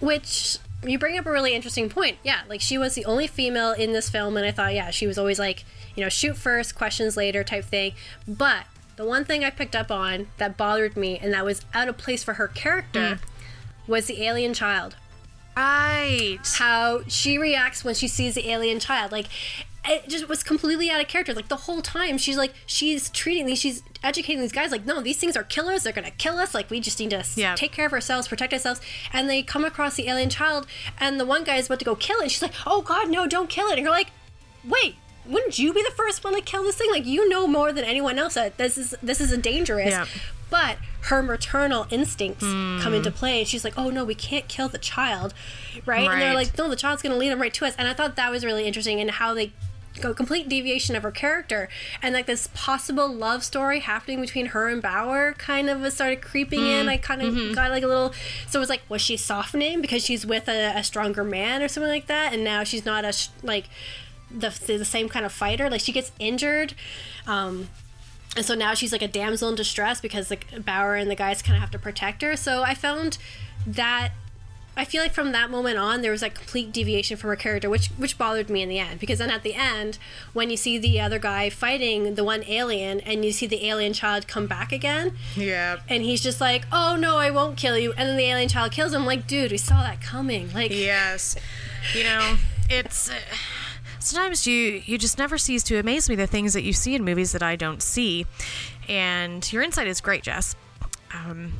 Which you bring up a really interesting point. Yeah, like she was the only female in this film, and I thought, yeah, she was always like, you know, shoot first, questions later type thing. But the one thing I picked up on that bothered me and that was out of place for her character mm. Was the alien child. Right. How she reacts when she sees the alien child. Like, it just was completely out of character. Like, the whole time, she's like, she's treating these, she's educating these guys, like, no, these things are killers. They're going to kill us. Like, we just need to Yeah. take care of ourselves, protect ourselves. And they come across the alien child, and the one guy is about to go kill it. And she's like, oh, God, no, don't kill it. And you're like, wait. Wouldn't you be the first one to kill this thing? Like you know more than anyone else that this is this is dangerous. Yeah. But her maternal instincts Hmm. come into play, and she's like, "Oh no, we can't kill the child," right? And they're like, "No, the child's going to lead them right to us." And I thought that was really interesting, and how they go complete deviation of her character, and like this possible love story happening between her and Bower kind of started creeping Hmm. in. I kind of Mm-hmm. got like a little. So it was like, was she softening because she's with a, a stronger man or something like that, and now she's not a sh- like the the same kind of fighter. Like she gets injured. Um, and so now she's like a damsel in distress because like Bower and the guys kind of have to protect her. So I found that I feel like from that moment on there was a complete deviation from her character, which which bothered me in the end. Because then at the end, when you see the other guy fighting the one alien, and you see the alien child come back again, Yeah. and he's just like, "Oh no, I won't kill you," and then the alien child kills him. Like, dude, we saw that coming. Like, Yes. You know, it's uh, sometimes you you just never cease to amaze me the things that you see in movies that I don't see. And your insight is great, Jess. Um,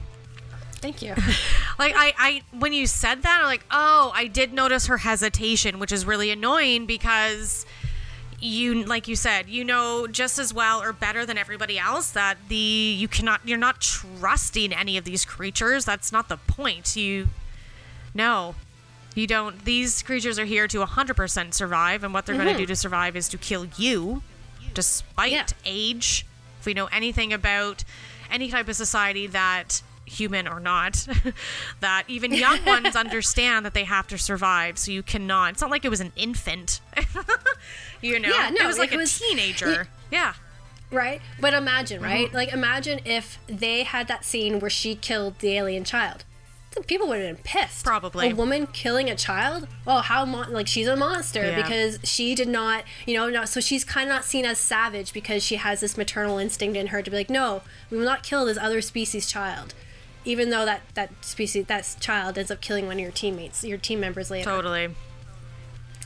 thank you. like I, I when you said that, I'm like, oh, I did notice her hesitation, which is really annoying because you like you said you know just as well or better than everybody else that the you cannot you're not trusting any of these creatures that's not the point you no you don't these creatures are here to 100% survive and what they're going to do to survive is to kill you despite Yeah. age if we know anything about any type of society that human or not that even young ones understand that they have to survive so you cannot it's not like it was an infant you know Yeah, no, it was like it a was- teenager yeah Right? But imagine, right? Mm-hmm. Like, imagine if they had that scene where she killed the alien child. People would have been pissed. Probably. A woman killing a child? Oh, how, mon- like, she's a monster Yeah. because she did not, you know, no, so she's kind of not seen as savage because she has this maternal instinct in her to be like, no, we will not kill this other species child. Even though that, that species, that child ends up killing one of your teammates, your team members later. totally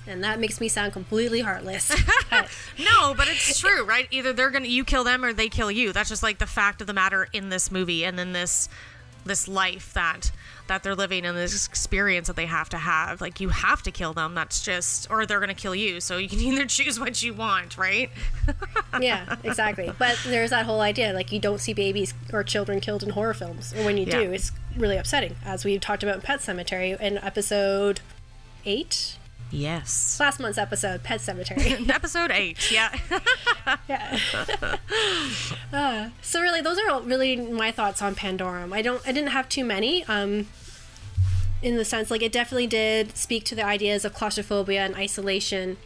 And that makes me sound completely heartless. But- No, but it's true, right? Either they're gonna you kill them or they kill you. That's just like the fact of the matter in this movie and then this this life that that they're living and this experience that they have to have. Like you have to kill them. That's just or they're gonna kill you. So you can either choose what you want, right? yeah, exactly. But there's that whole idea like you don't see babies or children killed in horror films, or when you Yeah. do, it's really upsetting. As we talked about in Pet Sematary in episode eight, Yes. last month's episode, Pet Sematary. Episode eight, yeah. yeah. Uh, so really, those are all really my thoughts on Pandorum. I don't, I didn't have too many. Um, in the sense, like it definitely did speak to the ideas of claustrophobia and isolation,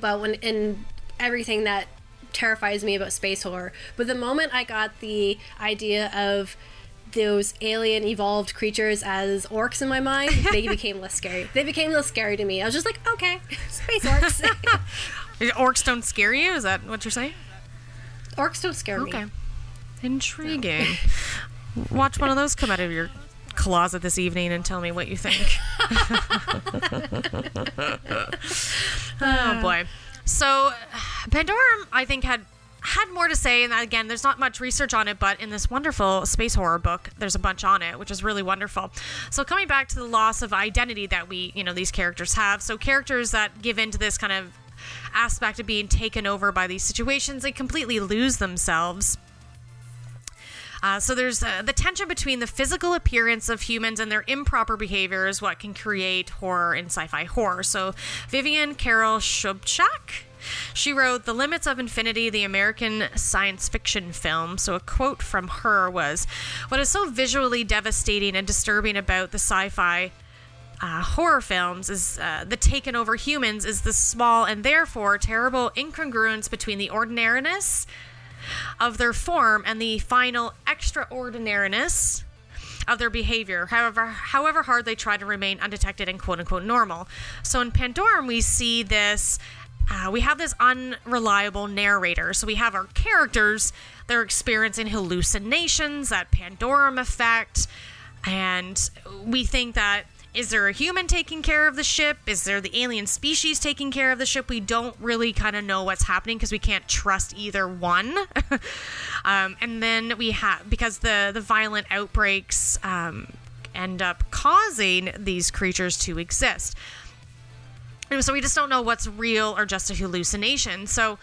but when in everything that terrifies me about space horror. But the moment I got the idea of those alien evolved creatures as orcs in my mind, they became less scary. They became less scary to me. I was just like, okay, space orcs. Orcs don't scare you? Is that what you're saying? orcs don't scare me. Okay. Intriguing. Watch one of those come out of your closet this evening and tell me what you think. oh boy. So Pandorum I think had had more to say and again there's not much research on it but in this wonderful space horror book there's a bunch on it which is really wonderful so coming back to the loss of identity that we you know these characters have so characters that give into this kind of aspect of being taken over by these situations they completely lose themselves uh, so there's uh, the tension between the physical appearance of humans and their improper behavior is what can create horror in sci-fi horror. So Vivian Carol Sobchack She wrote The Limits of Infinity, the American science fiction film. So, a quote from her was What is so visually devastating and disturbing about the sci fi uh, horror films is uh, the taken over humans is the small and therefore terrible incongruence between the ordinariness of their form and the final extraordinariness of their behavior, however however hard they try to remain undetected and quote unquote normal. So in Pandorum, we see this. Uh, we have this unreliable narrator. So we have our characters; they're experiencing hallucinations, that Pandorum effect, and we think that is there a human taking care of the ship? Is there the alien species taking care of the ship? We don't really kind of know what's happening because we can't trust either one. um, and then we have because the the violent outbreaks um, end up causing these creatures to exist. So we just don't know what's real or just a hallucination. So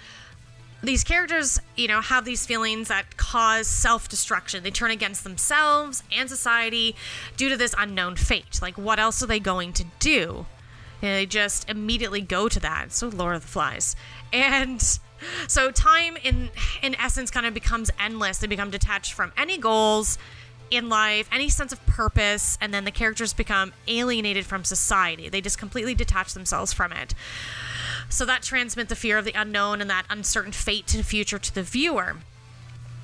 these characters, you know, have these feelings that cause self destruction. They turn against themselves and society due to this unknown fate. Like, what else are they going to do? They just immediately go to that. So, Lord of the Flies. And so, time in, in essence kind of becomes endless. They become detached from any goals in life, any sense of purpose, and then the characters become alienated from society. They just completely detach themselves from it. So that transmits the fear of the unknown and that uncertain fate the future to the viewer.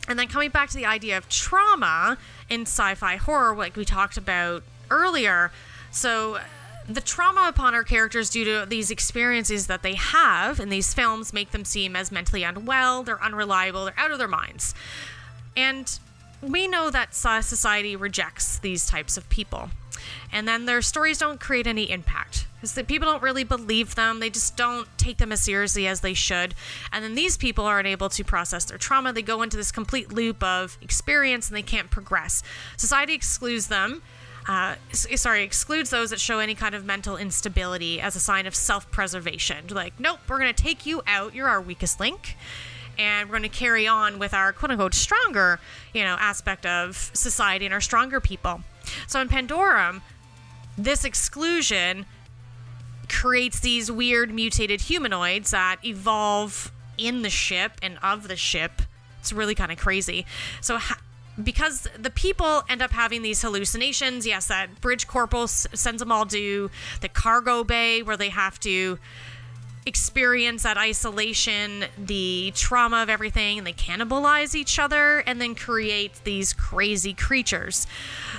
And then coming back to the idea of trauma in sci fi horror, like we talked about earlier. So the trauma upon our characters due to these experiences that they have in these films make them seem as mentally unwell, they're unreliable, they're out of their minds. And we know that society rejects these types of people. And then their stories don't create any impact because the people don't really believe them. They just don't take them as seriously as they should. And then these people aren't able to process their trauma. They go into this complete loop of experience and they can't progress. Society excludes them. Uh, sorry, excludes those that show any kind of mental instability as a sign of self preservation. Like, nope, we're going to take you out. You're our weakest link and we're going to carry on with our quote unquote stronger, you know, aspect of society and our stronger people. So in Pandorum, this exclusion creates these weird mutated humanoids that evolve in the ship and of the ship. It's really kind of crazy. So ha- because the people end up having these hallucinations, yes, that bridge corporal s- sends them all to the cargo bay where they have to experience that isolation, the trauma of everything, and they cannibalize each other and then create these crazy creatures.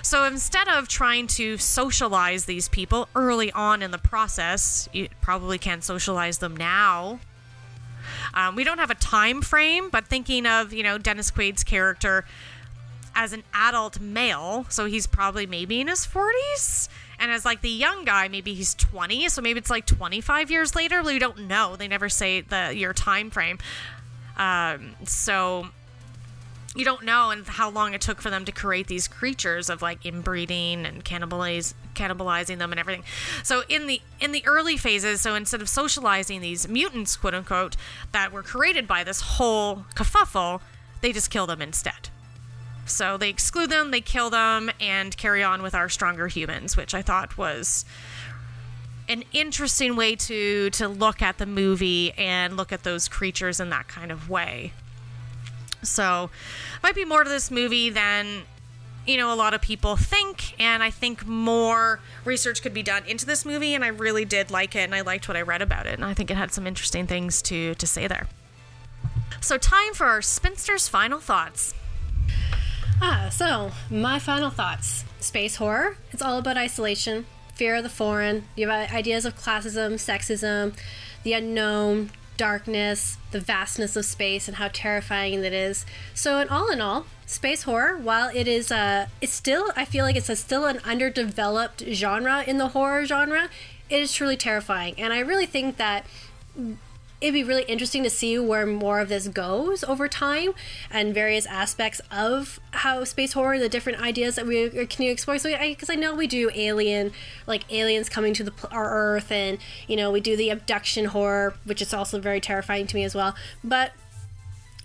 So instead of trying to socialize these people early on in the process, you probably can't socialize them now. Um, we don't have a time frame, but thinking of, you know, Dennis Quaid's character as an adult male, so he's probably maybe in his 40s and as like the young guy maybe he's 20 so maybe it's like 25 years later. We don't know. They never say the your time frame. Um, so you don't know and how long it took for them to create these creatures of like inbreeding and cannibalize cannibalizing them and everything. So in the in the early phases so instead of socializing these mutants quote unquote that were created by this whole kerfuffle they just kill them instead so they exclude them, they kill them, and carry on with our stronger humans, which I thought was an interesting way to to look at the movie and look at those creatures in that kind of way. So, might be more to this movie than you know a lot of people think and i think more research could be done into this movie and i really did like it and i liked what i read about it and i think it had some interesting things to to say there so time for our spinster's final thoughts Ah, so my final thoughts. Space horror. It's all about isolation, fear of the foreign. You have ideas of classism, sexism, the unknown, darkness, the vastness of space, and how terrifying that is. So, in all in all, space horror, while it is, uh, it's still, I feel like it's a, still an underdeveloped genre in the horror genre. It is truly terrifying, and I really think that it'd be really interesting to see where more of this goes over time and various aspects of how space horror, the different ideas that we uh, can explore. So, because I, I, know we do alien, like aliens coming to the our Earth, and you know we do the abduction horror, which is also very terrifying to me as well. But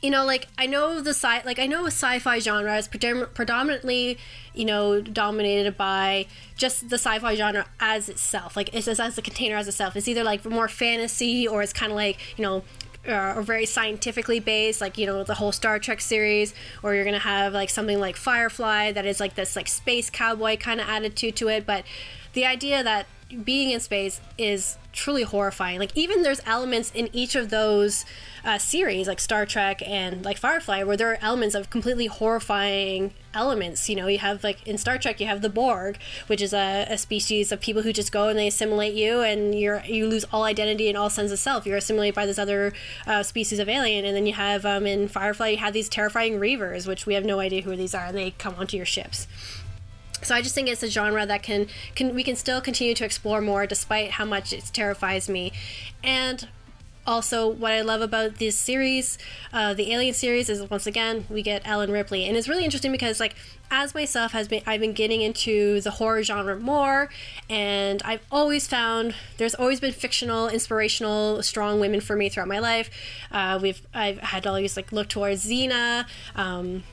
you know, like I know the sci, like I know a sci-fi genre is predom- predominantly, you know, dominated by just the sci-fi genre as itself. Like it's as, as the container as itself. It's either like more fantasy or it's kind of like you know uh, are very scientifically based, like you know the whole Star Trek series, or you're gonna have like something like Firefly that is like this like space cowboy kind of attitude to it. But the idea that being in space is truly horrifying. Like even there's elements in each of those uh, series, like Star Trek and like Firefly, where there are elements of completely horrifying elements. You know, you have like in Star Trek, you have the Borg, which is a, a species of people who just go and they assimilate you, and you're you lose all identity and all sense of self. You're assimilated by this other uh, species of alien, and then you have um, in Firefly, you have these terrifying Reavers, which we have no idea who these are, and they come onto your ships so I just think it's a genre that can can we can still continue to explore more despite how much it terrifies me, and also what I love about this series, uh, the Alien series, is once again we get Ellen Ripley, and it's really interesting because like as myself has been I've been getting into the horror genre more, and I've always found there's always been fictional, inspirational, strong women for me throughout my life. Uh, we've I've had to always like look towards Xena. Um,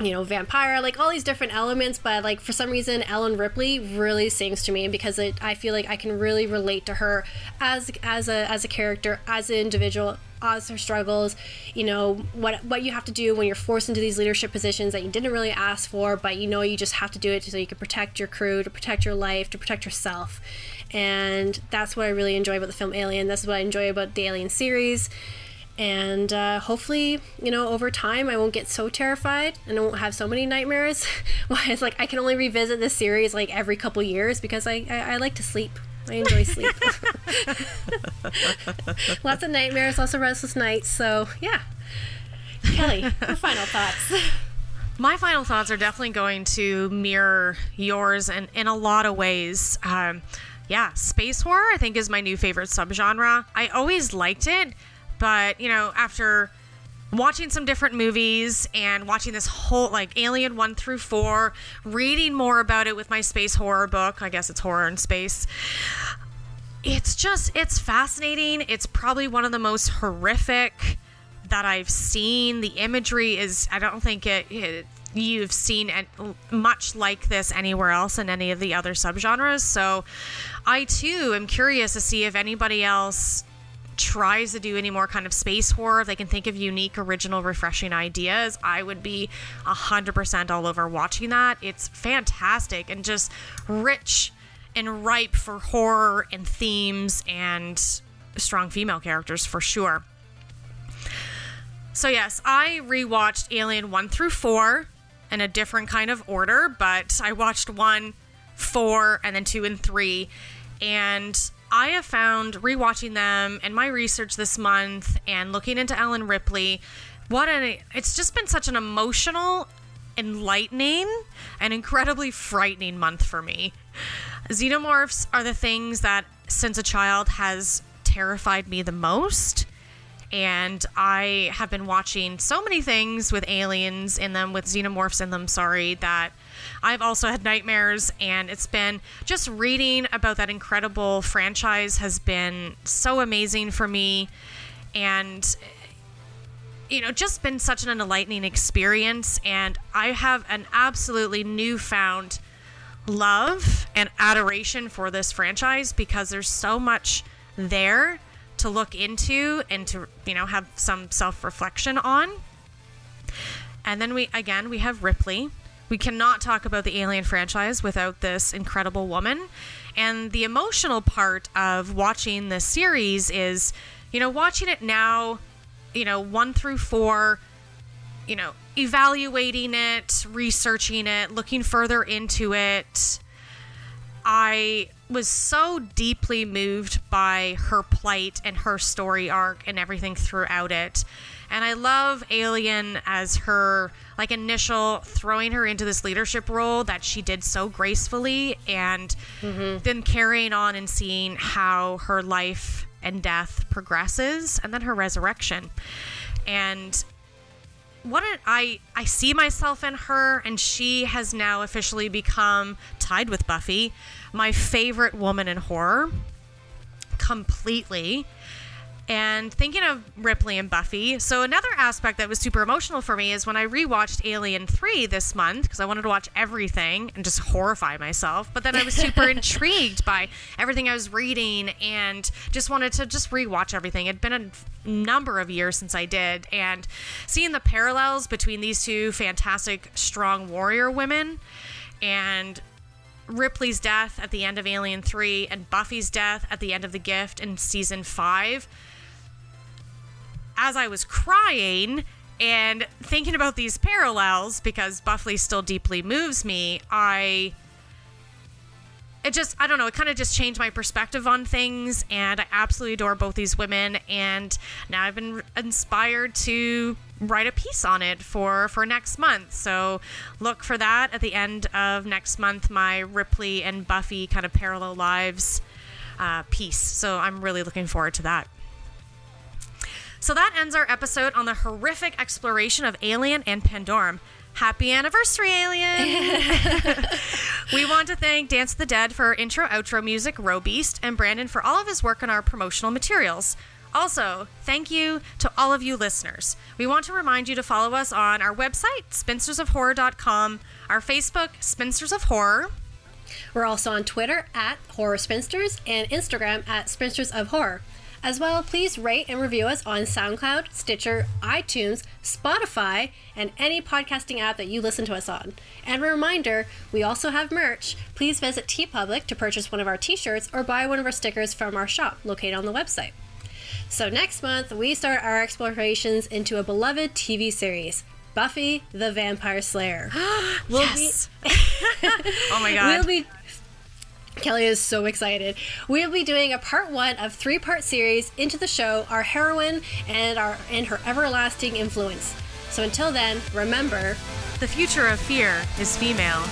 you know, vampire, like all these different elements, but like for some reason, Ellen Ripley really sings to me because it, I feel like I can really relate to her as as a as a character, as an individual, as her struggles. You know what what you have to do when you're forced into these leadership positions that you didn't really ask for, but you know you just have to do it so you can protect your crew, to protect your life, to protect yourself, and that's what I really enjoy about the film Alien. That's what I enjoy about the Alien series and uh, hopefully you know over time i won't get so terrified and i won't have so many nightmares. Why it's like i can only revisit this series like every couple years because i i, I like to sleep. I enjoy sleep. Lots of nightmares lots of restless nights so yeah. Kelly your final thoughts. My final thoughts are definitely going to mirror yours in, in a lot of ways. Um, yeah space horror i think is my new favorite subgenre. I always liked it but, you know, after watching some different movies and watching this whole like Alien 1 through 4, reading more about it with my space horror book, I guess it's horror in space. It's just it's fascinating. It's probably one of the most horrific that I've seen. The imagery is I don't think it, it you've seen much like this anywhere else in any of the other subgenres. So I too am curious to see if anybody else tries to do any more kind of space horror, if they can think of unique, original, refreshing ideas, I would be 100% all over watching that. It's fantastic and just rich and ripe for horror and themes and strong female characters for sure. So, yes, I rewatched Alien 1 through 4 in a different kind of order, but I watched 1, 4, and then 2 and 3. And I have found rewatching them and my research this month and looking into Ellen Ripley, what an it's just been such an emotional, enlightening, and incredibly frightening month for me. Xenomorphs are the things that since a child has terrified me the most. And I have been watching so many things with aliens in them, with xenomorphs in them, sorry, that I've also had nightmares, and it's been just reading about that incredible franchise has been so amazing for me. And you know, just been such an enlightening experience. And I have an absolutely newfound love and adoration for this franchise because there's so much there to look into and to, you know, have some self reflection on. And then we, again, we have Ripley, we cannot talk about the Alien franchise without this incredible woman. And the emotional part of watching this series is, you know, watching it now, you know, one through four, you know, evaluating it, researching it, looking further into it. I was so deeply moved by her plight and her story arc and everything throughout it. And I love Alien as her like initial throwing her into this leadership role that she did so gracefully and mm-hmm. then carrying on and seeing how her life and death progresses and then her resurrection. And what an, I I see myself in her and she has now officially become tied with Buffy my favorite woman in horror completely And thinking of Ripley and Buffy, so another aspect that was super emotional for me is when I rewatched Alien 3 this month because I wanted to watch everything and just horrify myself. But then I was super intrigued by everything I was reading and just wanted to just rewatch everything. It'd been a number of years since I did. And seeing the parallels between these two fantastic, strong warrior women and Ripley's death at the end of Alien 3 and Buffy's death at the end of The Gift in season 5 as I was crying and thinking about these parallels because Buffy still deeply moves me, I it just I don't know, it kind of just changed my perspective on things and I absolutely adore both these women and now I've been inspired to write a piece on it for for next month. So look for that at the end of next month my Ripley and Buffy kind of parallel lives uh, piece. So I'm really looking forward to that. So that ends our episode on the horrific exploration of Alien and Pandorum. Happy anniversary, Alien! we want to thank Dance of the Dead for our intro outro music, Row Beast, and Brandon for all of his work on our promotional materials. Also, thank you to all of you listeners. We want to remind you to follow us on our website, spinstersofhorror.com, our Facebook, Spinsters of Horror. We're also on Twitter at Horror Spinsters and Instagram at Spinsters of Horror. As well, please rate and review us on SoundCloud, Stitcher, iTunes, Spotify, and any podcasting app that you listen to us on. And a reminder, we also have merch. Please visit TeePublic to purchase one of our t-shirts or buy one of our stickers from our shop located on the website. So next month, we start our explorations into a beloved TV series, Buffy the Vampire Slayer. we'll yes. Be- oh my god. We'll be Kelly is so excited. We'll be doing a part one of three part series into the show, our heroine and our and her everlasting influence. So until then, remember the future of fear is female.